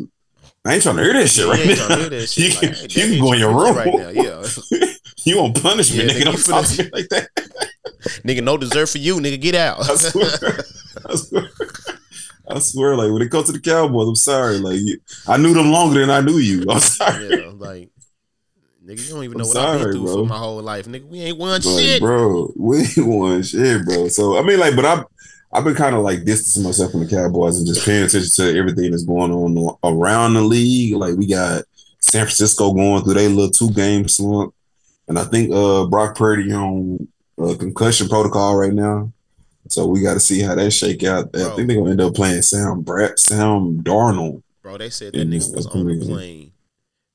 I ain't trying to hear that shit Yeah, right now. trying to hear that shit. You can, Like, you that can go in your room right now. Yeah, you won't punish me, Yeah, nigga. nigga, Don't talk to me like that. nigga, no dessert for you, nigga. Get out. I swear. I swear. I swear, like when it comes to the Cowboys, I'm sorry. Like you, I knew them longer than I knew you. I'm sorry. yeah, like nigga, you don't even I'm know what I've been through bro. for my whole life, nigga. We ain't won Like, shit. bro, we ain't won shit, bro. So I mean, like, but I've I've been kind of like distancing myself from the Cowboys and just paying attention to everything that's going on around the league. Like we got San Francisco going through their little two game slump, and I think uh Brock Purdy on uh, concussion protocol right now. So we got to see how that shake out. I think they're gonna end up playing Sam Brett, Sam Darnold. Bro, they said that nigga was on the plane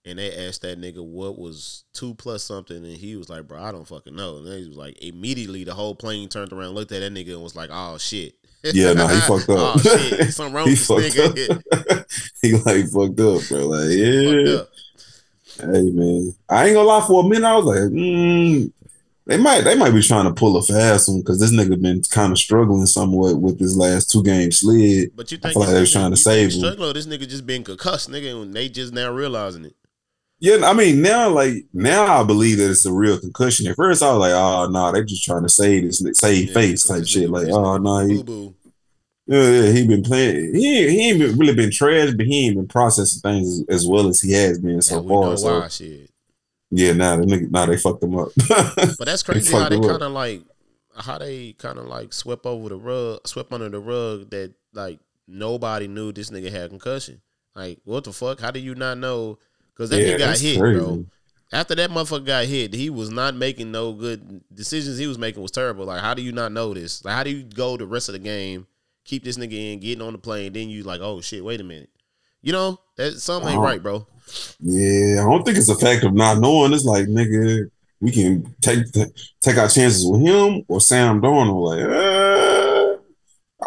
and they asked that nigga what was two plus something and he was like, Bro, I don't fucking know. And he was like, immediately the whole plane turned around, looked at that nigga and was like, Oh shit. Yeah, nah, he fucked up. oh shit. Something wrong he with this nigga. he like fucked up, bro. Like yeah. Hey man, I ain't gonna lie. For a minute, I was like, mm, they might they might be trying to pull a fast one because this nigga been kind of struggling somewhat with his last two game slid. But you I think feel like they was trying to save him. Struggler, this nigga just been concussed, nigga, and they just now realizing it. Yeah, I mean now like now I believe that it's a real concussion. At first, I was like, oh no, nah, they just trying to save this save Yeah, face type shit. Like, oh no, he, boo-boo. Yeah, he been playing. He he ain't been, really been trash, but he ain't been processing things as, as well as he has been so far. So shit. yeah, now the nigga, now they fucked him up. But that's They crazy how they kind of like how they kind of like swept over the rug, swept under the rug that like nobody knew this nigga had concussion. Like what the fuck? How do you not know? Because that Yeah, nigga got hit, crazy. bro. After that motherfucker got hit, he was not making no good decisions. He was making was terrible. Like how do you not know this? Like how do you go the rest of the game, keep this nigga in, getting on the plane, then you like, oh shit, wait a minute. You know that something ain't right, bro. Yeah, I don't think it's a fact of not knowing. It's like, nigga, we can take take our chances with him or Sam Darnold. Like, uh,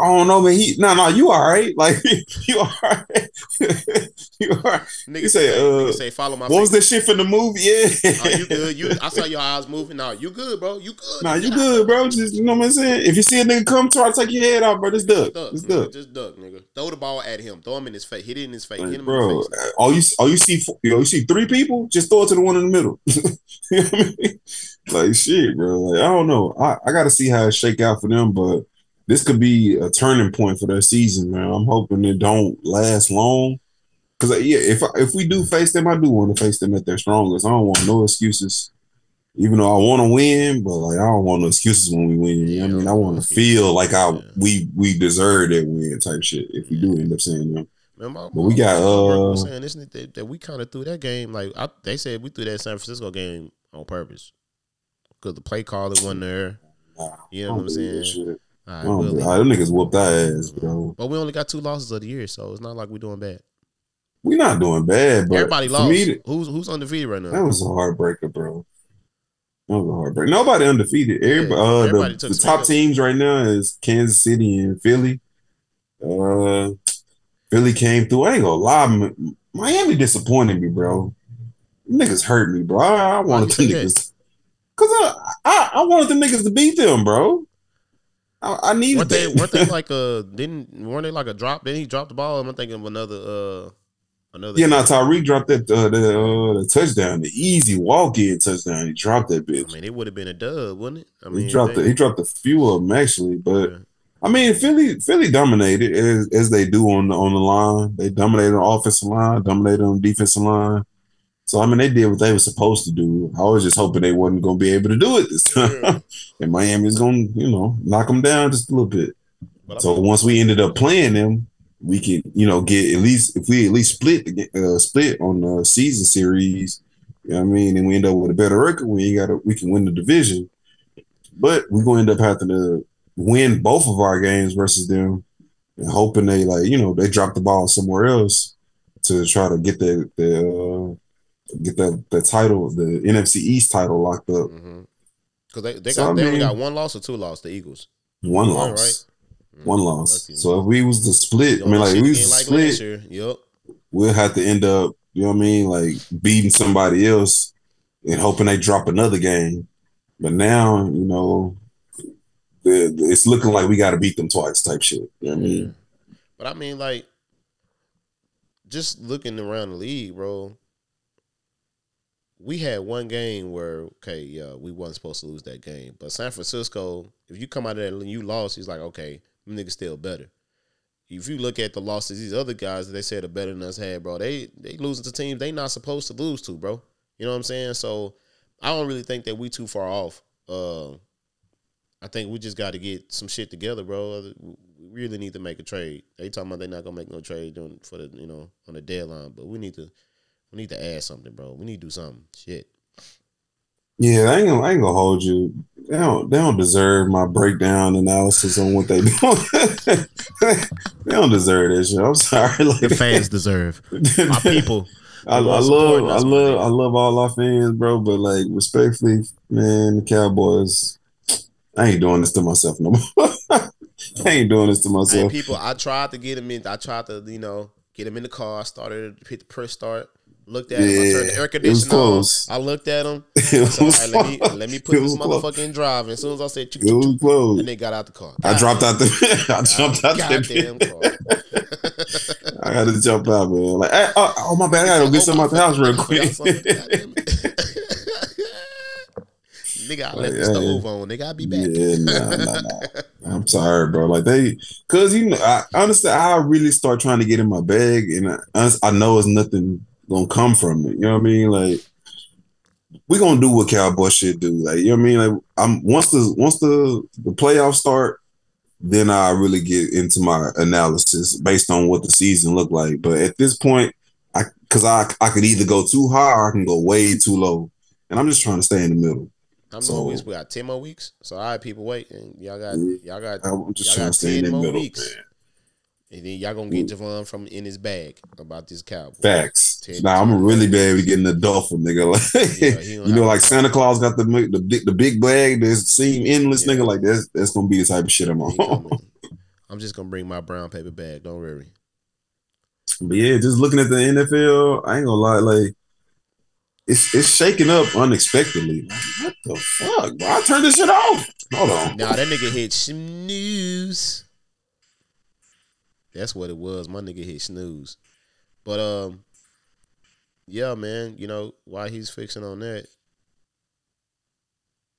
I don't know, man. He no, no, you all right? Like you all right? you all right? Nigga You say, say, uh, nigga say, follow my. What was Facebook. that shit from the movie? Yeah. Oh, you good? You, I saw your eyes moving. Nah, you good, bro? You good? Nah, you good, bro. Just you know what I'm saying. If you see a nigga come try to take your head off, bro, just duck. Duck, Just nigga, duck. just duck, nigga. Throw the ball at him. Throw him in his face. Hit it in his face. Hit him bro, in the face. all you all you see, you, know, you see three people, just throw it to the one in the middle. you know what I mean? Like shit, bro. Like I don't know. I, I got to see how it shake out for them, but this could be a turning point for their season, man. I'm hoping it don't last long. Cause yeah, if I, if we do face them, I do want to face them at their strongest. I don't want no excuses. Even though I want to win, but like I don't want no excuses when we win. You know what I mean, I want to feel like I Yeah. we we deserve that win type shit. If we do end up saying them. Man, my, But we got, was uh, saying isn't it that, that we kind of threw that game like I, they said we threw that San Francisco game on purpose because the play caller wasn't there. Nah, You know what I'm saying? Right, don't well, believe- ah, them niggas whooped our ass, bro. but we only got two losses of the year, so it's not like we're doing bad. We're not doing bad, but Everybody lost. me, who's who's undefeated right now? that was a heartbreaker, bro. That was a heartbreaker. Nobody undefeated. Everybody, Yeah, uh, everybody the, took the top teams right now is Kansas City and Philly. Uh, Philly came through. I ain't gonna lie, Miami disappointed me, bro. Niggas hurt me, bro. I, I wanted the niggas, cause I, I I wanted the niggas to beat them, bro. I, I needed weren't they weren't they like a didn't weren't they like a drop? Then he dropped the ball. I'm thinking of another uh another. Yeah, now Tyreek dropped that uh, the uh, the touchdown, the easy walk in touchdown. He dropped that bitch. I mean, it would have been a dub, wouldn't it? I mean, he dropped the, he dropped a few of them actually, but Yeah. I mean Philly Philly dominated as, as they do on the on the line. They dominated on offensive line, dominated on defensive line. So I mean they did what they were supposed to do. I was just hoping they wasn't gonna be able to do it this time. Yeah. and Miami's gonna, you know, knock them down just a little bit. But So once we ended up playing them, we can, you know, get at least if we at least split the uh, split on the season series. You know what I mean? And we end up with a better record. We got we can win the division, but we're going to end up having to win both of our games versus them, and hoping they like, you know, they drop the ball somewhere else to try to get the the uh, get that the title, the NFC East title locked up. mhm. Cause they they So, got I they only mean- got one loss or two loss. The Eagles. One One, loss, right? one Mm, loss. lucky. So if we was to split, I mean, like we was like split. year. Yep. we'll have to end up, you know what I mean, like beating somebody else and hoping they drop another game. But now, you know, it's looking like we got to beat them twice, type shit. You know what I mean? But I mean, like, just looking around the league, bro. We had one game where, okay, yeah, we wasn't supposed to lose that game. But San Francisco, if you come out of that and you lost, he's like, okay, them niggas still better. If you look at the losses these other guys that they said are better than us had, bro, they they losing to teams they not supposed to lose to, bro. You know what I'm saying? So I don't really think that we too far off. Uh, I think we just got to get some shit together, bro. We really need to make a trade. They talking about they not gonna make no trade doing for the you know on the deadline, but we need to we need to add something, bro. We need to do something. Shit. Yeah, I ain't, gonna, I ain't gonna hold you. They don't, they don't deserve my breakdown analysis on what they do. they don't deserve that shit. I'm sorry. Like, The fans deserve. My people. I, I love, I love. I love all our fans, bro. But like, respectfully, man, the Cowboys. I ain't doing this to myself no more. I ain't doing this to myself. people, I tried to get him in. I tried to, you know, get him in the car. I started hit the press start. Looked at him. I turned the air Yeah, it conditioner on. I looked at him. It I said, was all right, let me let me put this was close. motherfucker in drive. And as soon as I said, It was close. and they got out the car. I dropped out the. I jumped out the. car. I had to jump out, man. Like, eh, oh, oh, my bad. I gotta go get Oh, something out the house real quick. I forgot something. Goddamn it. Nigga, I left the yeah, stove on. Nigga, I'll be back. Yeah, nah, nah, nah. I'm sorry, bro. Like they, cause you know, I honestly, I really start trying to get in my bag, and I, I know it's nothing gonna come from it. You know what I mean? Like we gonna do what cowboy shit do. Like you know what I mean? Like I'm once the once the the playoffs start, then I really get into my analysis based on what the season looked like. But at this point, I cause I I could either go too high or I can go way too low, and I'm just trying to stay in the middle. I'm So- weeks. We got ten more weeks. So I all right, people, wait, and y'all got y'all got, I'm just Y'all trying got to stay in 10 the more middle, weeks. man. and then y'all gonna get Javon from in his bag about this cowboy. Facts. Ten- Nah, I'm really bad with getting the duffel, nigga. Like, Yeah, you know, like Santa Claus got the the big the big bag that seem endless, Yeah. nigga. Like that's that's gonna be the type of shit I'm on. I'm just gonna bring my brown paper bag. Don't worry. But yeah, just looking at the NFL, I ain't gonna lie, like it's it's shaking up unexpectedly. What the fuck? Bro? I turned this shit off. Hold on. Nah, that nigga hit snooze. That's what it was. My nigga hit snooze. But um, yeah, man. You know why he's fixing on that?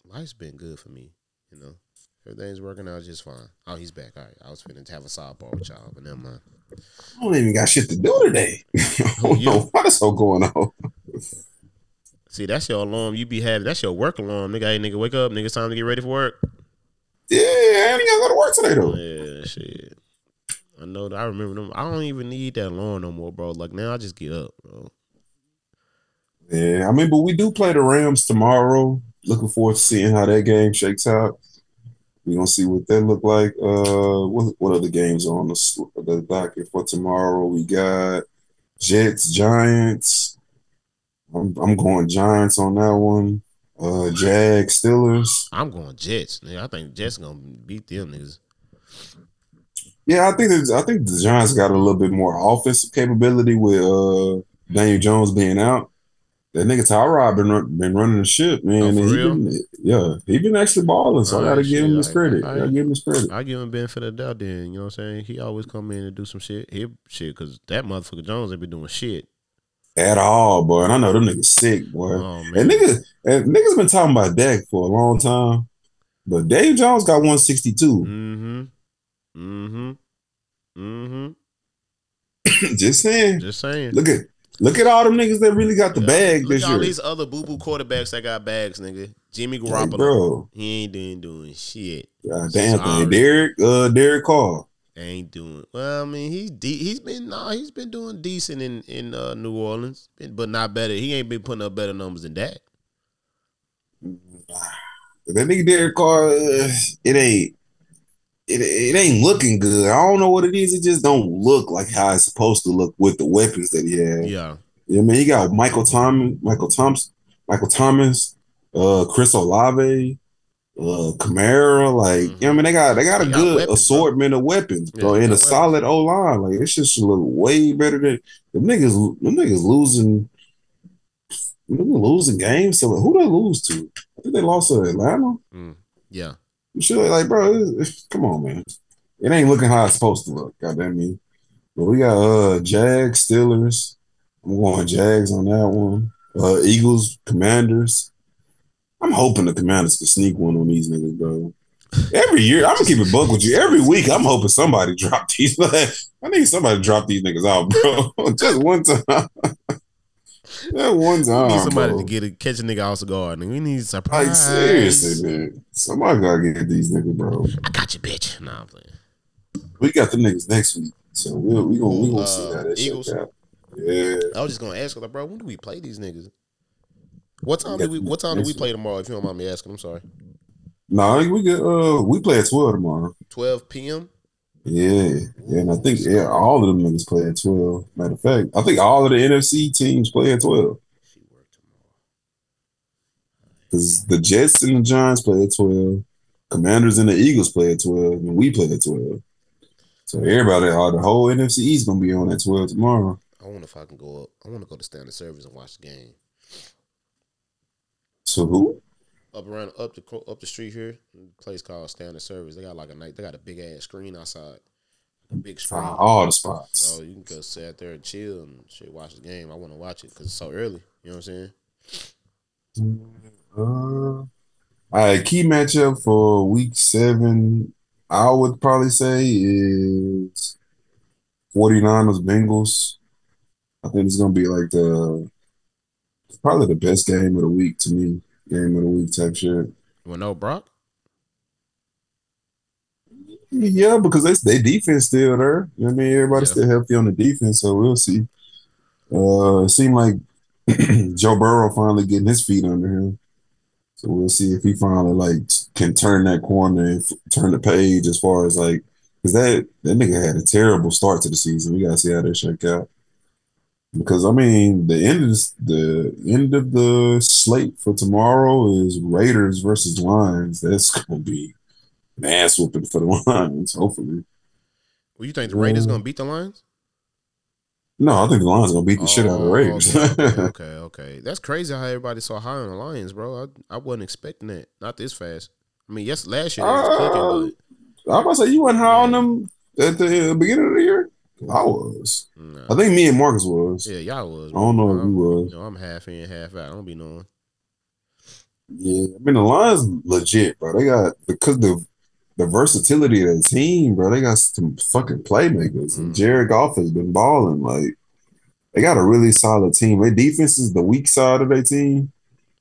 Life's been good for me. You know, everything's working out just fine. Oh, he's back. All right, I was finna have a sidebar with y'all, but never mind. I don't even got shit to do today. I don't you? know what is so going on. See, that's your alarm. You be having that's your work alarm, nigga. Hey, nigga, wake up, nigga. It's time to get ready for work. Yeah, I ain't gotta go to work today though. Yeah, shit. I know. that- I remember them. I don't even need that alarm no more, bro. Like now, I just get up, bro. Yeah, I mean, but we do play the Rams tomorrow. Looking forward to seeing how that game shakes out. We gonna see what that look like. Uh, what what other games are on the the docket for tomorrow? We got Jets, Giants. I'm I'm going Giants on that one. Uh, Jags, Steelers. I'm going Jets. Nigga, I think Jets gonna beat them niggas. Yeah, I think I think the Giants got a little bit more offensive capability with uh Daniel Jones being out. That nigga Tyrod been run, been running the ship, man. Oh, he been, yeah, he been actually balling. So I gotta give him his I- credit. I- I, gotta give him his credit. I give him benefit of the doubt. Then you know what I'm saying. He always come in and do some shit. He shit because that motherfucker Jones ain't been doing shit. At all, boy. And I know them niggas sick, boy. Oh man, and niggas and niggas been talking about Dak for a long time. But Dave Jones got 162. Mm-hmm. Mm-hmm. Mm-hmm. Just saying. Just saying. Look at look at all them niggas that really got the Yeah, bag Look this at all these other boo boo quarterbacks that got bags, nigga. Jimmy Like, Garoppolo, bro. he ain't doing doing shit. God damn thing. Derek, uh Derek Carr. Ain't doing well. I mean, he's de- he's been nah, he's been doing decent in in uh, New Orleans, but not better. He ain't been putting up better numbers than that. That nigga Derek Carr, uh, it ain't it, it ain't looking good. I don't know what it is. It just don't look like how it's supposed to look with the weapons that he has. Yeah, Yeah, I mean, he got Michael Thomas, Michael Thompson, Michael Thomas, uh, Chris Olave, uh, Kamara. Like, you know, what I mean, they got they got a They got good weapons, bro. assortment of weapons, bro, and a weapons. solid O line. Like, it just look way better than the niggas. Them niggas losing, them losing games. So who they lose to? I think they lost to Atlanta. yeah. You should like, bro. it- it- come on, man. It ain't looking how it's supposed to look. Goddamn me. But we got uh Jags, Steelers. I'm going Jags on that one. Uh Eagles, Commanders. I'm hoping the Commanders can sneak one on these niggas, bro. Every year, I'm gonna keep it buck with you. Every week, I'm hoping somebody drop these. I need somebody to drop these niggas out, bro. Just one time. That one time. We need somebody bro. to get a catch a nigga off the guard. Nigga. We need surprise. Like seriously, man. Somebody gotta get these niggas, bro. I got you, bitch. Nah, I'm playing. We got the niggas next week, so we'll, we gonna we gonna uh, see how that Eagles? out. Yeah, I was just gonna ask, like, bro, when do we play these niggas? What time We do we? What time do we play tomorrow? If you don't mind me asking, I'm sorry. no, we get uh we play at twelve tomorrow. 12 p.m. Yeah, and I think yeah, all of them niggas play at twelve. Matter of fact, I think all of the NFC teams play at twelve She work tomorrow. because the Jets and the Giants play at twelve, Commanders and the Eagles play at twelve, and we play at twelve. So everybody, all the whole NFC East gonna be on at twelve tomorrow. I wonder if I can go up. I want to go to standard service and watch the game. So who? Up around up the up the street here, a place called Standard Service. They got like a night. They got a big ass screen outside, a big screen. All the spots. So you can go sit out there and chill and shit, watch the game. I want to watch it because it's so early. You know what I'm saying? Uh, all right, key matchup for week seven, I would probably say is 49ers Bengals. I think it's gonna be like the probably the best game of the week to me. Game of the week type shit. Well, no, Brock. Yeah, because they they defense still there. You know what I mean? Everybody's Yeah. still healthy on the defense, so we'll see. Uh it seemed like Joe Burrow finally getting his feet under him. So we'll see if he finally like can turn that corner and f- turn the page as far as like because that that nigga had a terrible start to the season. We gotta see how that shake out. Because I mean, the end of this, the end of the slate for tomorrow is Raiders versus Lions. That's gonna be an ass whooping for the Lions. Hopefully, Well, you think the Raiders gonna beat the Lions? No, I think the Lions gonna beat the shit out of the Oh, Raiders. Okay, okay, okay, okay. That's crazy how everybody so high on the Lions, bro. I, I wasn't expecting that. Not this fast. I mean, yes, last year they was cooking, uh, I'm about to say you went high on them at the uh, beginning of the year. I was. nah. I think me and Marcus was. yeah, y'all was. I don't know if you was. You know, I'm half in, half out. I don't be knowing. Yeah, I mean the Lions legit, bro. They got because the the versatility of the team, bro. They got some fucking playmakers, and Mhm. Jared Goff has been balling. Like they got a really solid team. Their defense is the weak side of their team,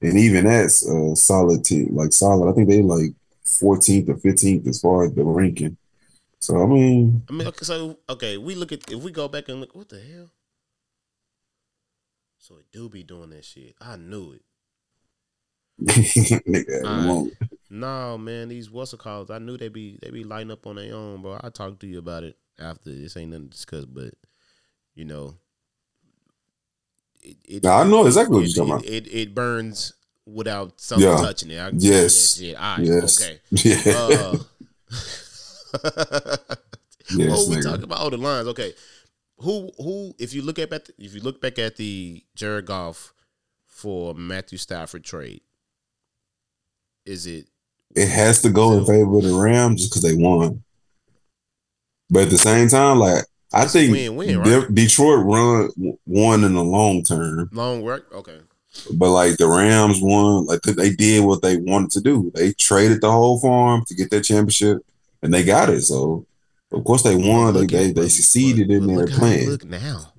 and even that's a solid team. Like solid, I think they like 14th or 15th as far as the ranking. So I mean, I mean, okay, so okay, we look at if we go back and look, what the hell? So it do be doing that shit. I knew it. nigga. No, man, these what's it called? I knew they be they be lighting up on their own, bro. I talked to you about it after. This ain't nothing to discuss, but you know, it, it, Nah, I know exactly what it, you're talking it, it, it burns without something Yeah. touching it. I, Yes. yes, right, Yes. okay. yeah, Uh, yes, oh, what we nigga. talking about? Oh, the lines. Okay, who who? If you look at the, if you look back at the Jared Goff for Matthew Stafford trade, is it it has to go in favor of the Rams just because they won. But at the same time, like I It's think win-win, right? De- Detroit run won in the long term, long work? Okay, but like the Rams won, like they did what they wanted to do. They traded the whole farm to get that championship, and they got it. So of course they won. They Look they, they succeeded but- in their look plan. Look now.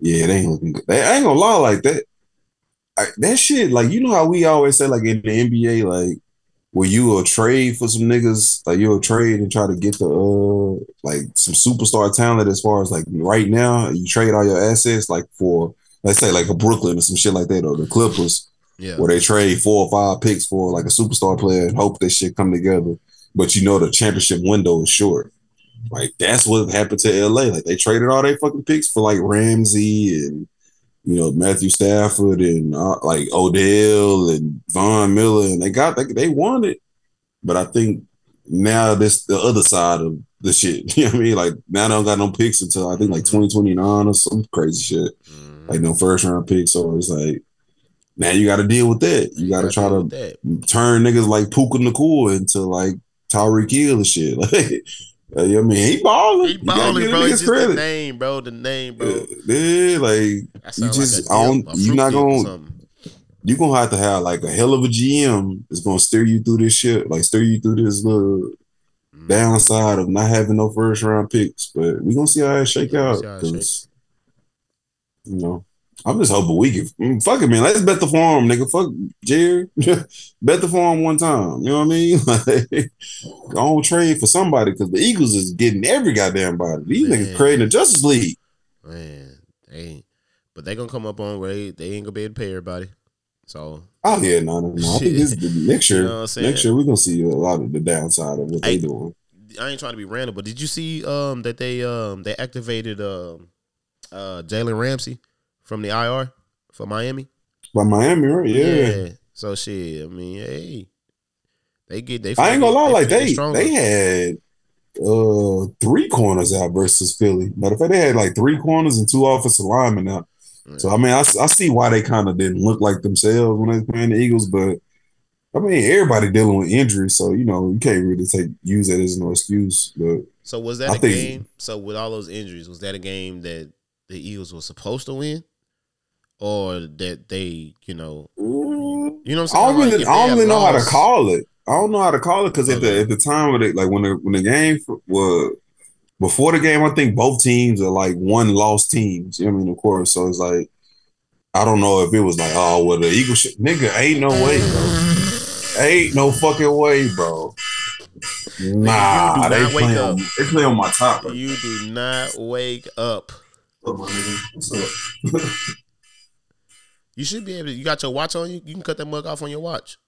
Yeah, they ain't looking good. They I ain't gonna lie like that. I, that shit, like you know how we always say, like in the NBA, like where you will trade for some niggas, like you'll trade and try to get the uh like some superstar talent as far as like right now, you trade all your assets like for let's say like a Brooklyn or some shit like that, or the Clippers, Yeah, where they trade four or five picks for like a superstar player and hope that shit come together. But you know the championship window is short. Like that's what happened to LA. Like they traded all their fucking picks for like Ramsey and you know Matthew Stafford and uh, like Odell and Von Miller, and they got they, they won it. But I think now this the other side of the shit. You know what I mean? Like now they don't got no picks until I think like Mhm. twenty twenty nine or some crazy shit. Mhm. Like no first round picks. So it's like now you got to deal with that. You, got to try to turn niggas like Puka Nacua into like Tyreek Hill and shit. Like, you know what I mean, he balling. He balling, bro. It's just the credit. name, bro. The name, bro. Yeah, like you just- like a I dip, don't- a you fruit not gonna- something. you gonna have to have like a hell of a GM that's gonna steer you through this shit, like steer you through this little Mhm. downside of not having no first round picks. But we gonna see how it shake out see how it because you know. I'm just hoping we can mm, fuck it, man. Let's bet the farm, nigga. Fuck Jerry. bet the farm one time. You know what I mean? Like, on trade for somebody because the Eagles is getting every goddamn body. These Man. niggas creating a Justice League. Man, they ain't. But they gonna come up on where they, they ain't gonna be able to pay everybody. So Oh yeah, no, no, no. I think this the next year. You know what I'm saying? next year we're gonna see a lot of the downside of what Hey. they doing. I ain't trying to be random, but did you see um that they um they activated um uh Jalen Ramsey from the IR for Miami? By Miami, right? Yeah. So shit, I mean, hey, they get they. I ain't gonna lie, like they stronger. they had uh three corners out versus Philly. Matter of fact, they had like three corners and two offensive linemen out. So I mean, I, I see why they kind of didn't look like themselves when they was playing the Eagles, but I mean, everybody dealing with injuries, so you know you can't really take use that as no excuse. But So was that I a think- game? So with all those injuries, was that a game that the Eagles were supposed to win, or that they, you know, you know what I I'm saying? don't really, Like, I don't really know how to call it. I don't know how to call it because at the Okay. at the time of it, like when the when the game was before the game, I think both teams are like one lost teams. You know what I mean? Of course, so it's like I don't know if it was like oh well the Eagles shit, nigga ain't no way, bro. Ain't no fucking way, bro. Nah, they wake play up. on they play on my top. Right You do not wake up. now, my nigga. What's up? You should be able to. You got your watch on you. You can cut that mug off on your watch.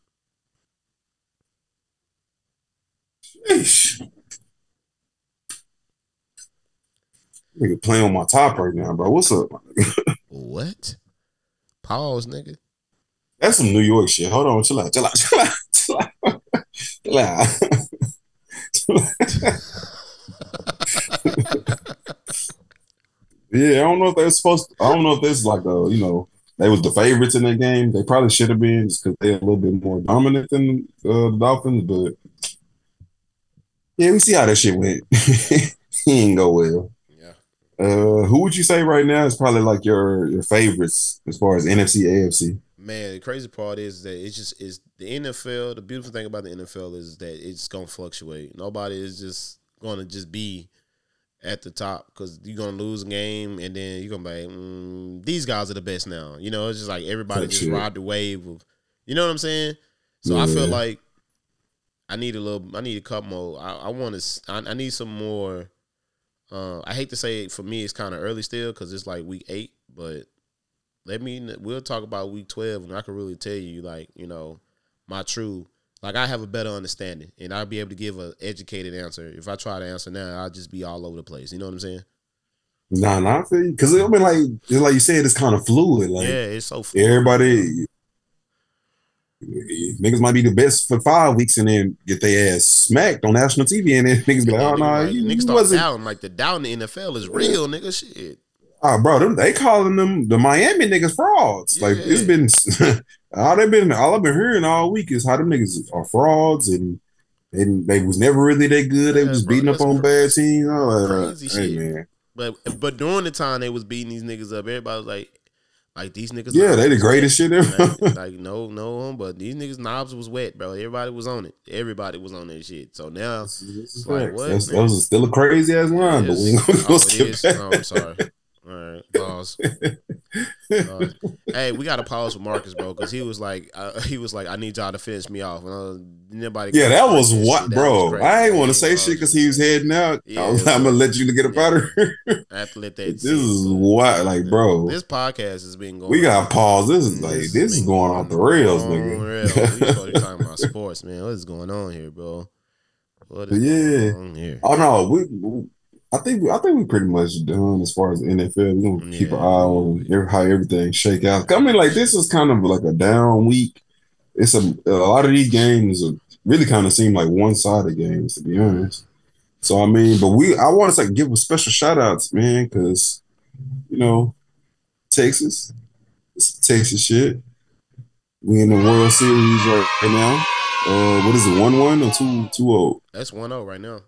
Sheesh. Nigga playing on my top right now, bro. What's up? What? Pause, nigga. That's some New York shit. Hold on, chill out, chill out, chill out, chill out. Chill out. yeah, I don't know if they're supposed. To, I don't know if this is like a you know they was the favorites in that game. They probably should have been just because they're a little bit more dominant than uh, the Dolphins. But yeah, we see how that shit went. he didn't go well. Yeah. Uh, who would you say right now is probably like your your favorites as far as NFC AFC? Man, the crazy part is that it's just is the NFL. The beautiful thing about the NFL is that it's gonna fluctuate. Nobody is just gonna just be at the top because you're gonna lose a game and then you're gonna be like, mm, these guys are the best now. You know, it's just like everybody That's just ride the wave of, you know what I'm saying? So I feel like I need a little, I need a couple more. I, I want to, I, I need some more. Uh, I hate to say it, for me it's kind of early still because it's like week eight, but let me we'll talk about week 12 and I can really tell you like, you know, my true like I have a better understanding and I'll be able to give an educated answer. If I try to answer now, I'll just be all over the place. You know what I'm saying? Nah, nah, I feel you. Because I mean, like, just like you said, it's kind of fluid. Like, yeah, it's so fluid. everybody, niggas might be the best for five weeks and then get their ass smacked on national TV, and then niggas be like, oh, no, nah, like, you, niggas you start wasn't. doubting like the doubt in the NFL is real, nigga. Shit. Oh, bro, them, they calling them the Miami niggas frauds. Like, it's been, all they've been, all I've been hearing all week is how them niggas are frauds and. And they was never really that good. They Yeah, was bro, beating up on bad teams. Crazy uh, hey shit. man, But but during the time they was beating these niggas up, everybody was like, like these niggas. yeah, they the greatest shit ever. like, like, no no, um, but these niggas knobs was wet, bro. Everybody was on it. Everybody was on that shit. So now Like, what, That's, that was still a crazy ass line, but we ain't gonna Oh, skip is. that. Oh, I'm sorry. All right, pause. Pause. hey, we got to pause with Marcus, bro, because he was like, uh, he was like, I need y'all to finish me off. And uh, nobody. Yeah, that was what, bro. was. I ain't want to say bro. shit because he was heading out. Yeah, I was like, I'm gonna let you get up out of here. I have to let that. this sit, is what, like, bro. This podcast has been going. We got pause. This is like This this is going off the rails, on nigga. rails. We supposed talking about sports, man. What is going on here, bro? What is Yeah. going on here? Oh no, we, we- I think I think we pretty much done as far as NFL. We're gonna keep an eye on every- how everything shake out. I mean, like this is kind of like a down week. It's a a lot of these games really kind of seem like one sided games to be honest. So I mean, but we I want to like give a special shout outs, man, because you know Texas, it's Texas shit. We in the World Series right, now. Uh, what is it? One one or two two oh That's 1-0 right now.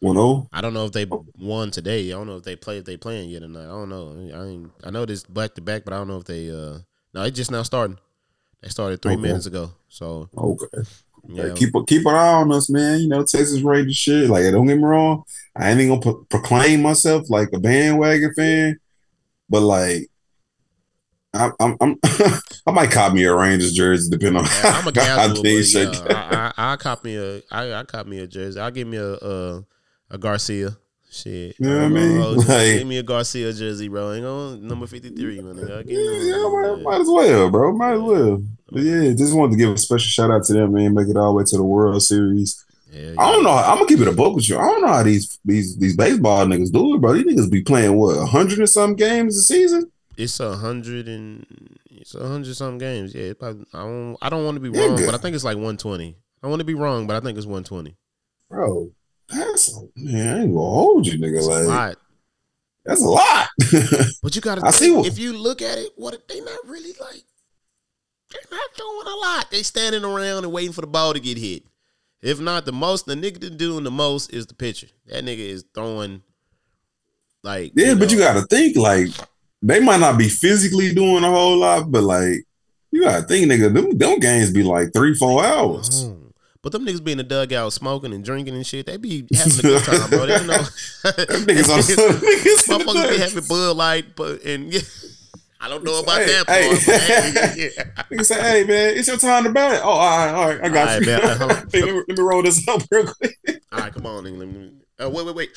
One oh. I don't know if they won today. I don't know if they play if they playing yet or not. I don't know. I ain't, I know this back to back, but I don't know if they. uh No, it's just now starting. They started three Okay. minutes ago. So Okay. yeah, Keep a keep an eye on us, man. You know, Texas Rangers shit. Like, don't get me wrong. I ain't even gonna pro- proclaim myself like a bandwagon fan, but like, I'm, I'm, I'm I might cop me a Rangers jersey depending on Yeah, I'm a casual, but yeah, I, I I cop me a I I cop me a jersey. I'll give me a a, a Garcia. Shit, You know what I mean? hold. Like- give me a Garcia jersey, bro. Ain't gonna number fifty three, man. I'll give Yeah, yeah, might, might as well, bro. Might as well. But yeah, just wanted to give a special shout out to them, man. Make it all the way to the World Series. Yeah, I don't yeah. know. I'm gonna keep it a book with you. I don't know how these these these baseball niggas do it, bro. These niggas be playing what hundred and some games a season. It's a hundred and it's a hundred some games. Yeah, probably, I don't I don't want to be wrong, but I think it's like one twenty. I want to be wrong, but I think it's one twenty. Bro, that's a, man. I ain't gonna hold you, nigga. A Like lot. that's a lot. But you gotta I see what- if you look at it, what they not really like they're not doing a lot. They standing around and waiting for the ball to get hit. If not the most, the nigga doing the most is the pitcher. That nigga is throwing like yeah, but know, you gotta think like they might not be physically doing a whole lot, but like you gotta think, nigga. Them, them games be like three, four hours. Oh. But them niggas be in the dugout smoking and drinking and shit. They be having a good time, bro. They don't know. Niggas on niggas the Motherfuckers be having Bud Light, but and yeah, I don't know about Hey, that part. hey. but hey, yeah. Nigga say, "Hey man, it's your time to bat." Oh, all right, all right, I got All you. right, man. Hey, let, me, let me roll this up real quick. All right, come on, nigga. Let me, uh, wait, wait, wait.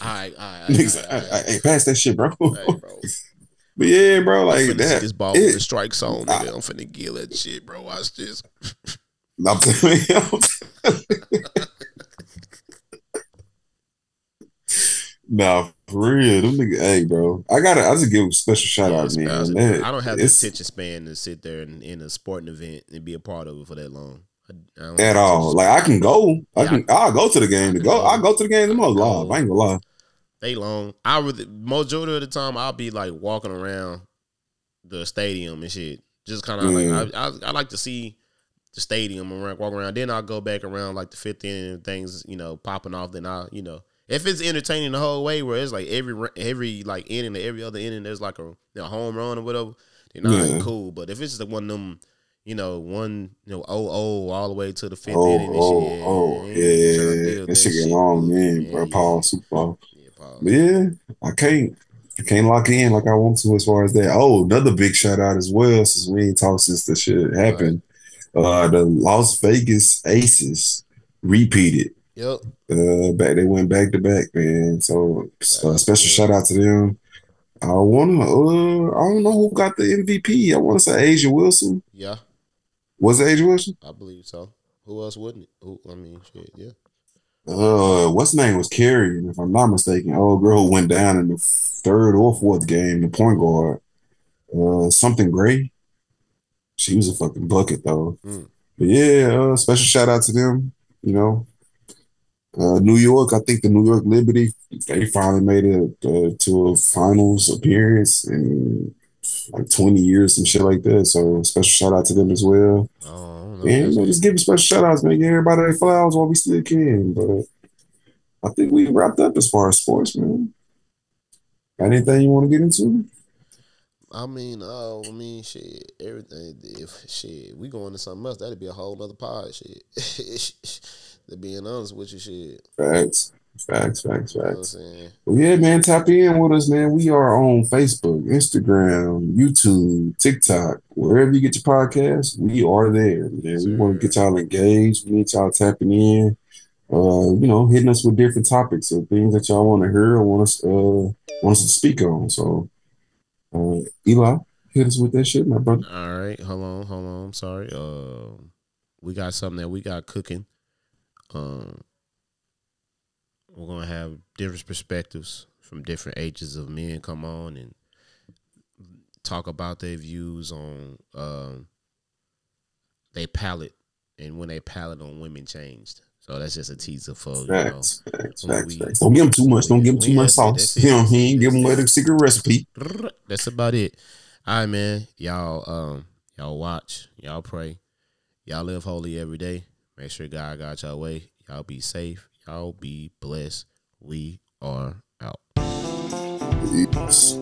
All right, all right. All right, all right, all right. "Hey, pass that shit, bro." Hey, bro. But yeah, bro, I'm like finna see that. this ball it- with a strike zone, nigga. I'm finna kill that shit, bro. Watch this. I'm telling you, I'm telling you. Nah, for real. Them nigga, hey, bro. I gotta I just give a special shout out, man. That- I don't have the attention span to sit there and in a sporting event and be a part of it for that long. I, I at all. Like I can go. I Yeah, can I'll go to the game I to go. go. I'll go to the game the I most live. I ain't gonna lie. They long. I would majority of the time I'll be like walking around the stadium and shit. Just kind of Yeah. like I, I I like to see the stadium and around, walk around. Then I'll go back around like the fifth inning and things, you know, popping off. Then I, you know, if it's entertaining the whole way, where it's like every every like inning, every other inning, there's like a, a home run or whatever. Then Yeah. right, cool. But if it's just one of them, you know, one you know, oh oh, all the way to the fifth Oh, inning, oh, shit, oh, yeah, yeah. That shit get long, man, bro. Paul, super Paul. Yeah, yeah, I can't, I can't lock in like I want to as far as that. Oh, another big shout out as well, since we ain't talked since the shit happened. Uh, the Las Vegas Aces repeated. Yep. Uh, back they went back to back, man. So uh, special shout out to them. I wanna, uh, I don't know who got the MVP. I want to say A'ja Wilson. Yeah, Was it A'ja Wilson? I believe so. Who else wouldn't it? Who, I mean, shit, yeah. Uh, what's name was Carrie, if I'm not mistaken. Old girl went down in the third or fourth game, the point guard. Uh, something gray. She was a fucking bucket though. Mm. But yeah, uh, special shout out to them. You know, uh, New York. I think the New York Liberty they finally made it uh, to a finals appearance in like 20 years, some shit like that. So special shout out to them as well. I don't, I don't know. Man, just give them special shout outs, man. Give everybody their flowers while we still can. But I think we wrapped up as far as sports, man. Got anything you want to get into? I mean, oh, I mean, shit, everything. If shit, we go into something else, that'd be a whole other pod. Shit, to being honest with you, shit. Facts. Facts, facts, You know facts. Well, yeah, man, tap in with us, man. We are on Facebook, Instagram, YouTube, TikTok, wherever you get your podcast, we are there, man. We want to get y'all engaged. We need y'all tapping in, uh, you know, hitting us with different topics or things that y'all want to hear or want us, uh, want us to speak on. So, uh, Eli, hit us with that shit, my brother. All right, hold on, hold on. I'm sorry. Um, we got something that we got cooking. Um, we're gonna have different perspectives from different ages of men come on and talk about their views on um they palate and when they palate on women changed. So that's just a teaser for you know. Facts, facts, facts, we- Don't give them too much. Don't give them too much sauce. You know what I mean? Give them that's a secret recipe. That's about it. All right, man. Y'all, um, y'all watch. Y'all pray. Y'all live holy every day. Make sure God got y'all way. Y'all be safe. Y'all be blessed. We are out. Peace.